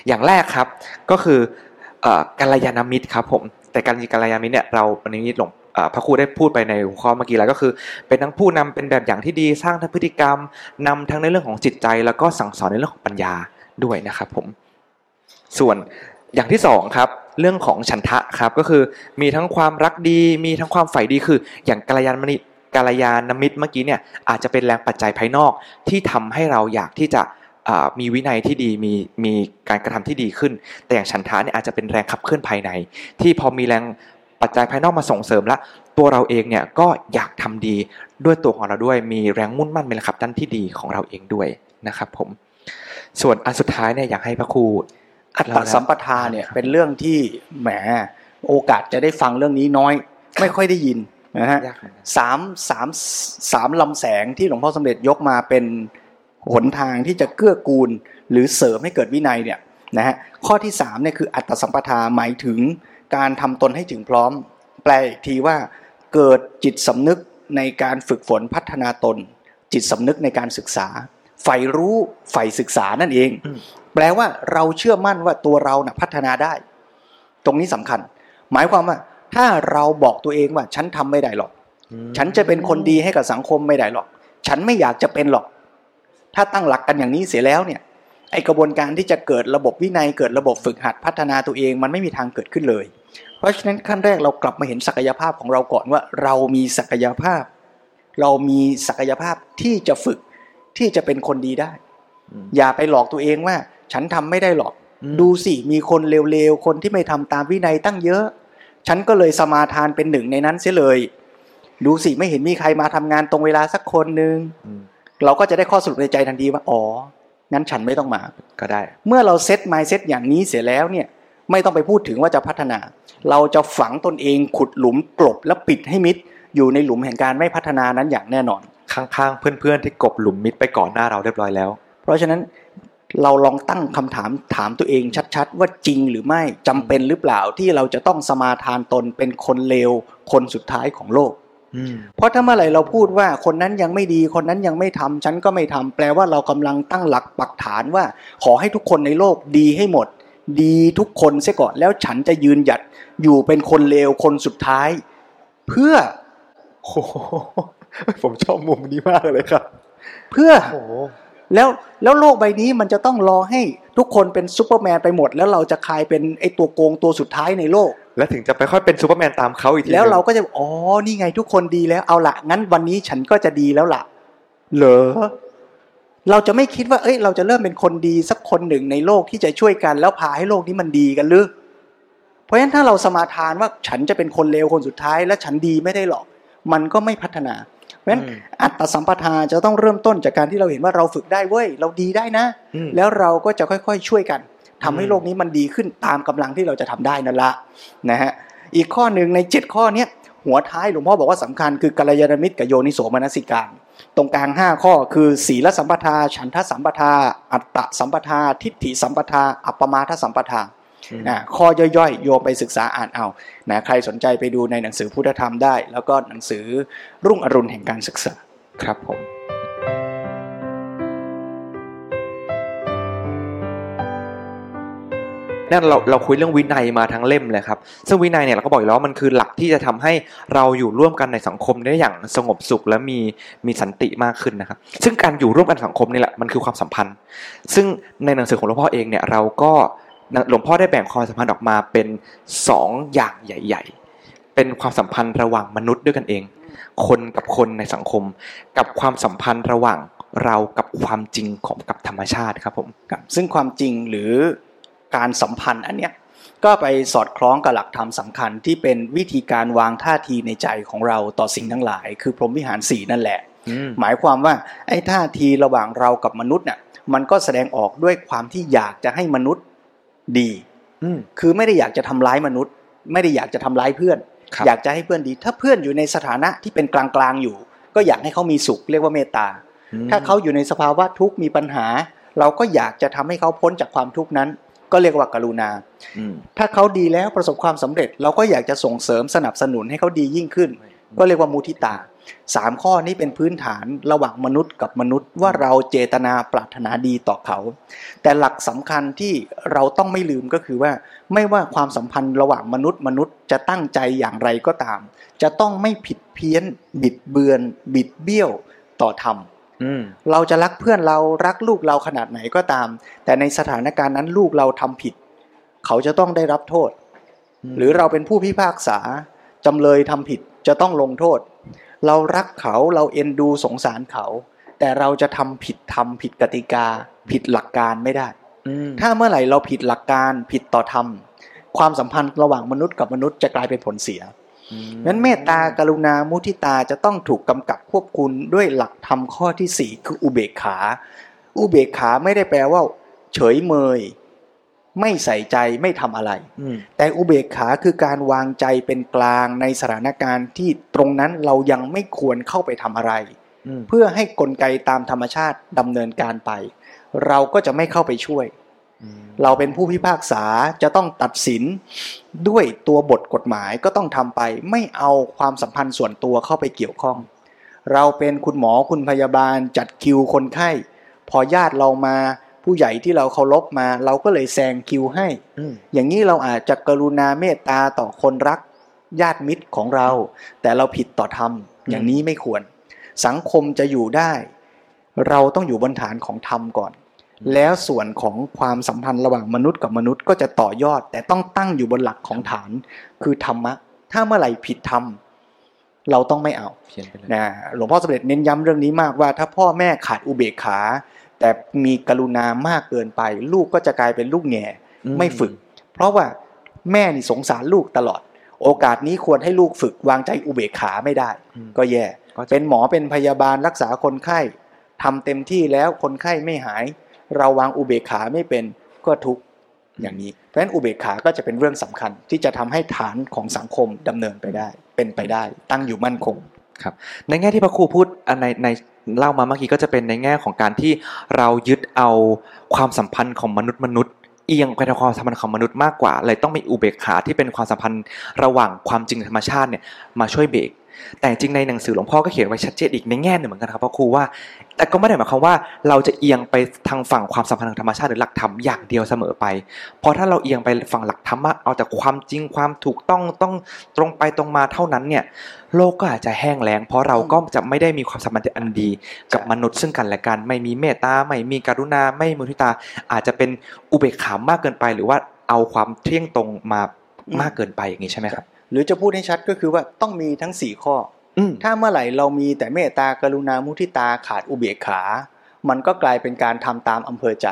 อย่างแรกครับก็คืออกัลยาณมิตรครับผมแต่การกัลยาณมิตรเนี่ยเราวันนี้หลวงพระครูได้พูดไปในหัวข้อเมื่อกี้แล้วก็คือ เป็นทั้งผู้นำเป็นแบบอย่างที่ดีสร้างทั้งพฤติกรรมนำทั้งในเรื่องของจิตใจ แล้วก็สั่งสอนในเรื่องของปัญญาด้วยนะครับผมส่วนอย่างที่สองครับเรื่องของฉันทะครับก็คือมีทั้งความรักดี มีทั้งความใฝ่ดีคืออย่างกัลยาณมิตร กัลยาณมิตรเมื่อกี้เนี่ยอาจจะเป็นแรงปัจจัยภายนอกที่ทำให้เราอยากที่จะมีวินัยที่ดีมีมีการกระทำที่ดีขึ้น แต่อย่างฉันทะเนี่ยอาจจะเป็นแรงขับเคลื่อนภายใน ที่พอมีแรงปัจจัยภายนอกมาส่งเสริมละตัวเราเองเนี่ยก็อยากทำดีด้วยตัวของเราด้วย มีแรงมุ่นมั่นเป็นแรงขับด้านที่ดีของเราเองด้วยนะครับผมส่วนอันสุดท้ายเนี่ยอยากให้พระครูอัตตสัมปทาเนี่ยเป็นเรื่องที่แหมโอกาสจะได้ฟังเรื่องนี้น้อย ไม่ค่อยได้ยิน นะฮะยากเหมือนกันสามสามสามลำแสงที่หลวงพ่อสมเด็จยกมาเป็นหนทางที่จะเกื้อกูล หรือเสริมให้เกิดวินัยเนี่ยนะฮะข้อที่สามเนี่ยคืออัตตสัมปทาหมายถึงการทำตนให้ถึงพร้อม แปลอีกทีว่าเกิดจิตสำนึกในการฝึกฝนพัฒนาตน จิตสำนึกในการศึกษาใฝ่รู้ใฝ่ศึกษานั่นเองอืมแปลว่าเราเชื่อมั่นว่าตัวเราน่ะพัฒนาได้ ตรงนี้สำคัญ หมายความว่า ถ้าเราบอกตัวเองว่า ฉันทำไม่ได้หรอก ฉันจะเป็นคนดีให้กับสังคมไม่ได้หรอก ฉันไม่อยากจะเป็นหรอก ถ้าตั้งหลักกันอย่างนี้เสียแล้วเนี่ยไอกระบวนการที่จะเกิดระบบวินัยเกิดระบบฝึกหัดพัฒนาตัวเองมันไม่มีทางเกิดขึ้นเลย เพราะฉะนั้นขั้นแรกเรากลับมาเห็นศักยภาพของเราก่อนว่า เรามีศักยภาพ เรามีศักยภาพที่จะฝึกที่จะเป็นคนดีได้อืมอย่าไปหลอกตัวเองว่า ฉันทำไม่ได้หรอกอืมดูสิมีคนเร็วๆคนที่ไม่ทำตามวินัยตั้งเยอะ ฉันก็เลยสมาทานเป็นหนึ่งในนั้นเสียเลย ดูสิไม่เห็นมีใครมาทำงานตรงเวลาสักคนหนึ่งอืมเราก็จะได้ข้อสรุปในใจทันทีว่าอ๋องั้นฉันไม่ต้องมาก็ได้ เมื่อเราเซตไมเซตอย่างนี้เสียแล้วเนี่ย ไม่ต้องไปพูดถึงว่าจะพัฒนา เราจะฝังตนเองขุดหลุมกลบและปิดให้มิดอยู่ในหลุมแห่งการไม่พัฒนานั้นอย่างแน่นอน ข้างๆเพื่อนๆที่กบหลุมมิดไปก่อนหน้าเราเรียบร้อยแล้ว เพราะฉะนั้น เราลองตั้งคำถามถามตัวเองชัดๆ ว่าจริงหรือไม่จำเป็นหรือเปล่าที่เราจะต้องสมาทานตนเป็นคนเลวคนสุดท้ายของโลกอืมเพราะถ้าเมื่อไหร่เราพูดว่าคนนั้นยังไม่ดีคนนั้นยังไม่ทำฉันก็ไม่ทำแปลว่าเรากำลังตั้งหลักปักฐานว่า ขอให้ทุกคนในโลกดีให้หมด ดีทุกคนเสียก่อนแล้วฉันจะยืนหยัดอยู่เป็นคนเลวคนสุดท้าย เพื่อโอ้โหผมชอบมุมนี้มากเลยครับ เพื่อโอ้โห แล้วแล้วโลกใบนี้มันจะต้องรอให้ทุกคนเป็นซูเปอร์แมนไปหมด แล้วเราจะกลายเป็นไอตัวโกงตัวสุดท้ายในโลก แล้วถึงจะไปค่อยเป็นซูเปอร์แมนตามเขาอีกทีแล้วเราหนึ่งก็จะอ๋อนี่ไงทุกคนดีแล้วเอาละงั้นวันนี้ฉันก็จะดีแล้วล่ะเหรอเราจะไม่คิดว่าเอ้ย เราจะเริ่มเป็นคนดีสักคนหนึ่งในโลกที่จะช่วยกันแล้วพาให้โลกนี้มันดีกันหรือเพราะฉะนั้นถ้าเราสมาทานว่าฉันจะเป็นคนเลวคนสุดท้าย และฉันดีไม่ได้หรอก มันก็ไม่พัฒนา เพราะฉะนั้นอืมอัตตสัมปทาจะต้องเริ่มต้นจากการที่เราเห็นว่าเราฝึกได้เว้ย เราดีได้นะอืมแล้วเราก็จะค่อยๆช่วยกันทำให้อืมโลกนี้มันดีขึ้นตามกำลังที่เราจะทำได้นั่นละนะฮะอีกข้อหนึ่งในเจ็ดข้อเนี้ยหัวท้ายหลวงพ่อบอกว่าสำคัญคือกัลยาณมิตรกับโยนิโสมนสิการ ตรงกลางห้าข้อคือศีลสัมปทา ฉันทสัมปทา อัตตสัมปทา ทิฏฐิสัมปทา อัปปมาทสัมปทา อืมอ่าข้อย่อยๆ โยมไปศึกษาอ่านเอานะใครสนใจไปดูในหนังสือพุทธธรรมได้ แล้วก็หนังสือรุ่งอรุณแห่งการศึกษาครับผมนั่นเราเราคุยเรื่องวินัยมาทั้งเล่มเลยครับ ซึ่งวินัยเนี่ยเราก็บอกอยู่แล้วว่ามันคือหลักที่จะทำให้เราอยู่ร่วมกันในสังคมได้อย่างสงบสุขและมีมีสันติมากขึ้นนะครับ ซึ่งการอยู่ร่วมกันสังคมนี่แหละมันคือความสัมพันธ์ ซึ่งในหนังสือของหลวงพ่อเองเนี่ยเราก็ หลวงพ่อได้แบ่งความสัมพันธ์ออกมาเป็นสองอย่างใหญ่ ๆ เป็นความสัมพันธ์ระหว่างมนุษย์ด้วยกันเอง คนกับคนในสังคม กับความสัมพันธ์ระหว่างเรากับความจริงของกับธรรมชาติครับผมครับซึ่งความจริงหรือการสัมพันธ์อันเนี้ยก็ไปสอดคล้องกับหลักธรรมสำคัญที่เป็นวิธีการวางท่าทีในใจของเราต่อสิ่งทั้งหลาย คือพรหมวิหารสี่นั่นแหละ หมายความว่าไอ้ท่าทีระหว่างเรากับมนุษย์เนี่ยมันก็แสดงออกด้วยความที่อยากจะให้มนุษย์ ดีอืมคือไม่ได้อยากจะทำร้ายมนุษย์ ไม่ได้อยากจะทำร้ายเพื่อนครับอยากจะให้เพื่อนดี ถ้าเพื่อนอยู่ในสถานะที่เป็นกลางๆอยู่ ก็อยากให้เขามีสุขเรียกว่าเมตตา ถ้าเขาอยู่ในสภาวะทุกข์มีปัญหา เราก็อยากจะทำให้เขาพ้นจากความทุกข์นั้น ก็เรียกว่ากรุณาอืมถ้าเขาดีแล้วประสบความสำเร็จ เราก็อยากจะส่งเสริมสนับสนุนให้เขาดียิ่งขึ้น ก็เรียกว่ามุทิตา สามข้อนี้เป็นพื้นฐานระหว่างมนุษย์กับมนุษย์ว่าเราเจตนาปรารถนาดีต่อเขา แต่หลักสำคัญที่เราต้องไม่ลืมก็คือว่า ไม่ว่าความสัมพันธ์ระหว่างมนุษย์มนุษย์จะตั้งใจอย่างไรก็ตาม จะต้องไม่ผิดเพี้ยน บิดเบือน บิดเบี้ยวต่อธรรมอืมเราจะรักเพื่อนเรารักลูกเราขนาดไหนก็ตาม แต่ในสถานการณ์นั้นลูกเราทำผิด เขาจะต้องได้รับโทษ หรือเราเป็นผู้พิพากษาจำเลยทำผิดจะต้องลงโทษ เรารักเขาเราเอ็นดูสงสารเขา แต่เราจะทำผิดทำผิดกติกา ผิดหลักการไม่ได้อืมถ้าเมื่อไหร่เราผิดหลักการผิดต่อธรรมความสัมพันธ์ระหว่างมนุษย์กับมนุษย์จะกลายเป็นผลเสียนั้นเมตตากรุณามุทิตาจะต้องถูกกำกับควบคุมด้วยหลักธรรมข้อที่สี่คืออุเบกขา อุเบกขาไม่ได้แปลว่า เฉยเมย ไม่ใส่ใจไม่ทำอะไรอืมแต่อุเบกขาคือการวางใจเป็นกลางในสถานการณ์ที่ตรงนั้นเรายังไม่ควรเข้าไปทำอะไรอืมเพื่อให้กลไกตามธรรมชาติดำเนินการไป เราก็จะไม่เข้าไปช่วยอืมเราเป็นผู้พิพากษาจะต้องตัดสินด้วยตัวบทกฎหมายก็ต้องทำไป ไม่เอาความสัมพันธ์ส่วนตัวเข้าไปเกี่ยวข้อง เราเป็นคุณหมอคุณพยาบาลจัดคิวคนไข้ พอญาติเรามา ผู้ใหญ่ที่เราเคารพมา เราก็เลยแซงคิวให้อืมอย่างนี้เราอาจจะกรุณาเมตตาต่อคนรักญาติมิตรของเรา แต่เราผิดต่อธรรมอย่างนี้ไม่ควร สังคมจะอยู่ได้ เราต้องอยู่บนฐานของธรรมก่อน แล้วส่วนของความสัมพันธ์ระหว่างมนุษย์กับมนุษย์ก็จะต่อยอด แต่ต้องตั้งอยู่บนหลักของฐาน คือธรรมะ ถ้าเมื่อไหร่ผิดธรรมเราต้องไม่เอาเพี้ยนไปเลยนะหลวงพ่อสมเด็จเน้นย้ำเรื่องนี้มากว่า ถ้าพ่อแม่ขาดอุเบกขา แต่มีกรุณามากเกินไป ลูกก็จะกลายเป็นลูกแง่ไม่ฝึก เพราะว่าแม่นี่สงสารลูกตลอด โอกาสนี้ควรให้ลูกฝึกวางใจอุเบกขาไม่ได้อืมก็แย่ก็จะเป็นหมอเป็นพยาบาลรักษาคนไข้ทำเต็มที่แล้วคนไข้ไม่หาย เราวางอุเบกขาไม่เป็นก็ทุกข์อย่างนี้ เพราะฉะนั้นอุเบกขาก็จะเป็นเรื่องสำคัญที่จะทำให้ฐานของสังคมดำเนินไปได้ เป็นไปได้ ตั้งอยู่มั่นคงในแง่ที่พระครูพูดอันในใน เล่ามาเมื่อกี้ก็จะเป็นในแง่ของการที่เรายึดเอาความสัมพันธ์ของมนุษย์มนุษย์เอียงไปทางความสัมพันธ์ของมนุษย์มากกว่าเลยต้องมีอุเบกขาที่เป็นความสัมพันธ์ระหว่างความจริงธรรมชาติเนี่ยมาช่วยเบรก แต่จริงในหนังสือหลวงพ่อก็เขียนไว้ชัดเจนอีกในแง่หนึ่งเหมือนกันครับพระครูว่า แต่ก็ไม่ได้หมายความว่าเราจะเอียงไปทางฝั่งความสัมพันธ์ทางธรรมชาติหรือหลักธรรมอย่างเดียวเสมอไป เพราะถ้าเราเอียงไปฝั่งหลักธรรมะเอาแต่ความจริงความถูกต้องต้องตรงไปตรงมาเท่านั้นเนี่ยโลกก็อาจจะแห้งแล้งเพราะเราก็จะไม่ได้มีความสัมพันธ์อันดี กับมนุษย์ซึ่งกันและกัน ไม่มีเมตตาไม่มีกรุณาไม่มีมุทิตา อาจจะเป็นอุเบกขามากเกินไป หรือว่าเอาความเที่ยงตรงมามากเกินไปอย่างนี้ใช่ไหมครับ หรือจะพูดให้ชัดก็คือว่าต้องมีทั้งสี่ข้ออืมถ้าเมื่อไหร่เรามีแต่เมตตากรุณามุทิตาขาดอุเบกขา มันก็กลายเป็นการทำตามอำเภอใจ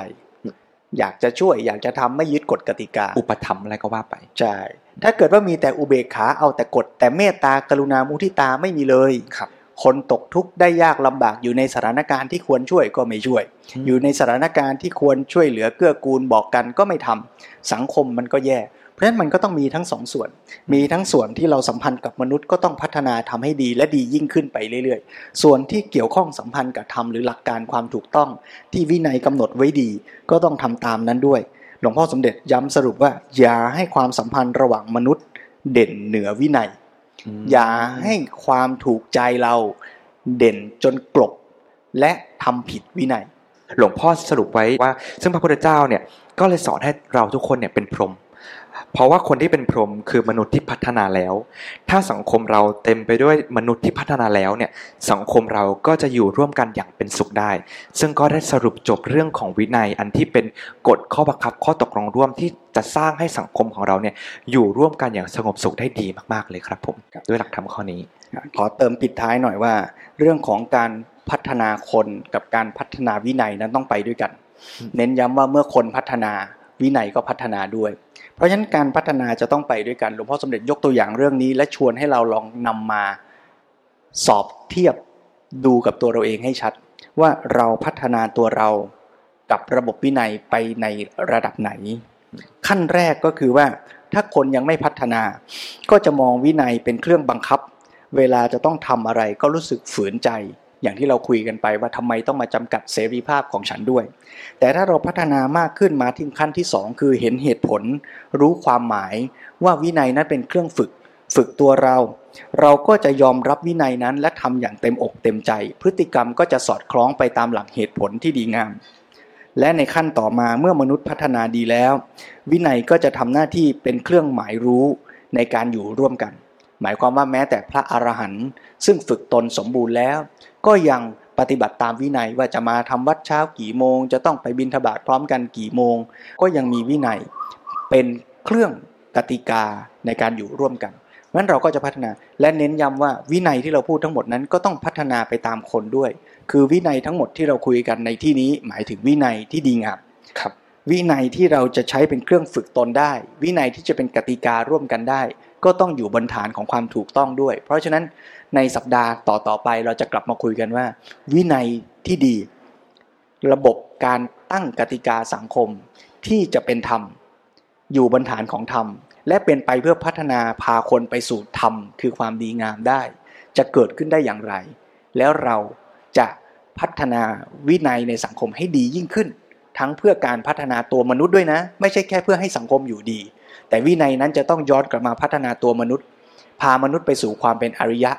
อยากจะช่วยอยากจะทำไม่ยึดกฎกติกา อุปถัมภ์อะไรก็ว่าไป ใช่ ถ้าเกิดว่ามีแต่อุเบกขาเอาแต่กฎ แต่เมตตากรุณามุทิตาไม่มีเลยครับ คนตกทุกข์ได้ยากลำบากอยู่ในสถานการณ์ที่ควรช่วยก็ไม่ช่วยอืมอยู่ในสถานการณ์ที่ควรช่วยเหลือเกื้อกูลบอกกันก็ไม่ทำสังคมมันก็แย่เพ ราะฉะนั้นมันก็ต้องมีทั้งสองส่วน มีทั้งส่วนที่เราสัมพันธ์กับมนุษย์ก็ต้องพัฒนาทำให้ดีและดียิ่งขึ้นไปเรื่อยๆ ส่วนที่เกี่ยวข้องสัมพันธ์กับธรรมหรือหลักการความถูกต้อง ที่วินัยกำหนดไว้ดี ก็ต้องทำตามนั้นด้วย หลวงพ่อสมเด็จย้ำสรุปว่า อย่าให้ความสัมพันธ์ระหว่างมนุษย์ เด่นเหนือวินัย อย่าให้ความถูกใจเราเด่นจนกลบ และทำผิดวินัย หลวงพ่อสรุปไว้ว่า ซึ่งพระพุทธเจ้าเนี่ยก็เลยสอนให้เราทุกคนเนี่ยเป็นพรหม เพราะว่าคนที่เป็นพรหมคือมนุษย์ที่พัฒนาแล้ว ถ้าสังคมเราเต็มไปด้วยมนุษย์ที่พัฒนาแล้วเนี่ยสังคมเราก็จะอยู่ร่วมกันอย่างเป็นสุขได้ ซึ่งก็ได้สรุปจบเรื่องของวินัยอันที่เป็นกฎข้อบังคับข้อตกลงร่วมที่จะสร้างให้สังคมของเราเนี่ยอยู่ร่วมกันอย่างสงบสุขได้ดีมากๆเลยครับผมด้วยหลักธรรมข้อนี้ ขอเติมปิดท้ายหน่อยว่า เรื่องของการพัฒนาคนกับการพัฒนาวินัยนั้นต้องไปด้วยกันอืมเน้นย้ำว่าเมื่อคนพัฒนา วินัยก็พัฒนาด้วย เพราะฉะนั้นการพัฒนาจะต้องไปด้วยกันหลวงพ่อสมเด็จยกตัวอย่างเรื่องนี้ และชวนให้เราลองนำมาสอบเทียบดูกับตัวเราเองให้ชัด ว่าเราพัฒนาตัวเรากับระบบวินัยไปในระดับไหน ขั้นแรกก็คือว่าถ้าคนยังไม่พัฒนา ก็จะมองวินัยเป็นเครื่องบังคับ เวลาจะต้องทำอะไรก็รู้สึกฝืนใจ อย่างที่เราคุยกันไปว่าทำไมต้องมาจำกัดเสรีภาพของฉันด้วย แต่ถ้าเราพัฒนามากขึ้นมาถึงขั้นที่สองคือเห็นเหตุผล รู้ความหมายว่าวินัยนั้นเป็นเครื่องฝึก ฝึกตัวเรา เราก็จะยอมรับวินัยนั้น และทำอย่างเต็มอกเต็มใจ พฤติกรรมก็จะสอดคล้องไปตามหลักเหตุผลที่ดีงาม และในขั้นต่อมาเมื่อมนุษย์พัฒนาดีแล้ว วินัยก็จะทำหน้าที่เป็นเครื่องหมายรู้ในการอยู่ร่วมกัน หมายความว่าแม้แต่พระอรหันต์ซึ่งฝึกตนสมบูรณ์แล้ว ก็ยังปฏิบัติตามวินัยว่าจะมาทำวัดเช้ากี่โมง จะต้องไปบิณฑบาตพร้อมกันกี่โมง ก็ยังมีวินัยเป็นเครื่องกติกาในการอยู่ร่วมกันนั้นเราก็จะพัฒนาและเน้นย้ำว่าวินัยที่เราพูดทั้งหมดนั้นก็ต้องพัฒนาไปตามคนด้วย คือวินัยทั้งหมดที่เราคุยกันในที่นี้หมายถึงวินัยที่ดีงามครับ วินัยที่เราจะใช้เป็นเครื่องฝึกตนได้ วินัยที่จะเป็นกติการ่วมกันได้ ก็ต้องอยู่บนฐานของความถูกต้องด้วย เพราะฉะนั้น ในสัปดาห์ต่อๆไปเราจะกลับมาคุยกันว่า วินัยที่ดี ระบบการตั้งกติกาสังคมที่จะเป็นธรรม อยู่บนฐานของธรรม และเป็นไปเพื่อพัฒนาพาคนไปสู่ธรรม คือความดีงามได้ จะเกิดขึ้นได้อย่างไร แล้วเราจะพัฒนาวินัยในสังคมให้ดียิ่งขึ้น ทั้งเพื่อการพัฒนาตัวมนุษย์ด้วยนะ ไม่ใช่แค่เพื่อให้สังคมอยู่ดี แต่วินัยนั้นจะต้องย้อนกลับมาพัฒนาตัวมนุษย์ พามนุษย์ไปสู่ความเป็นอริยะ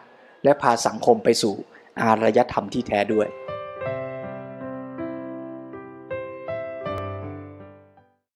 และพาสังคมไปสู่อารยธรรมที่แท้ด้วย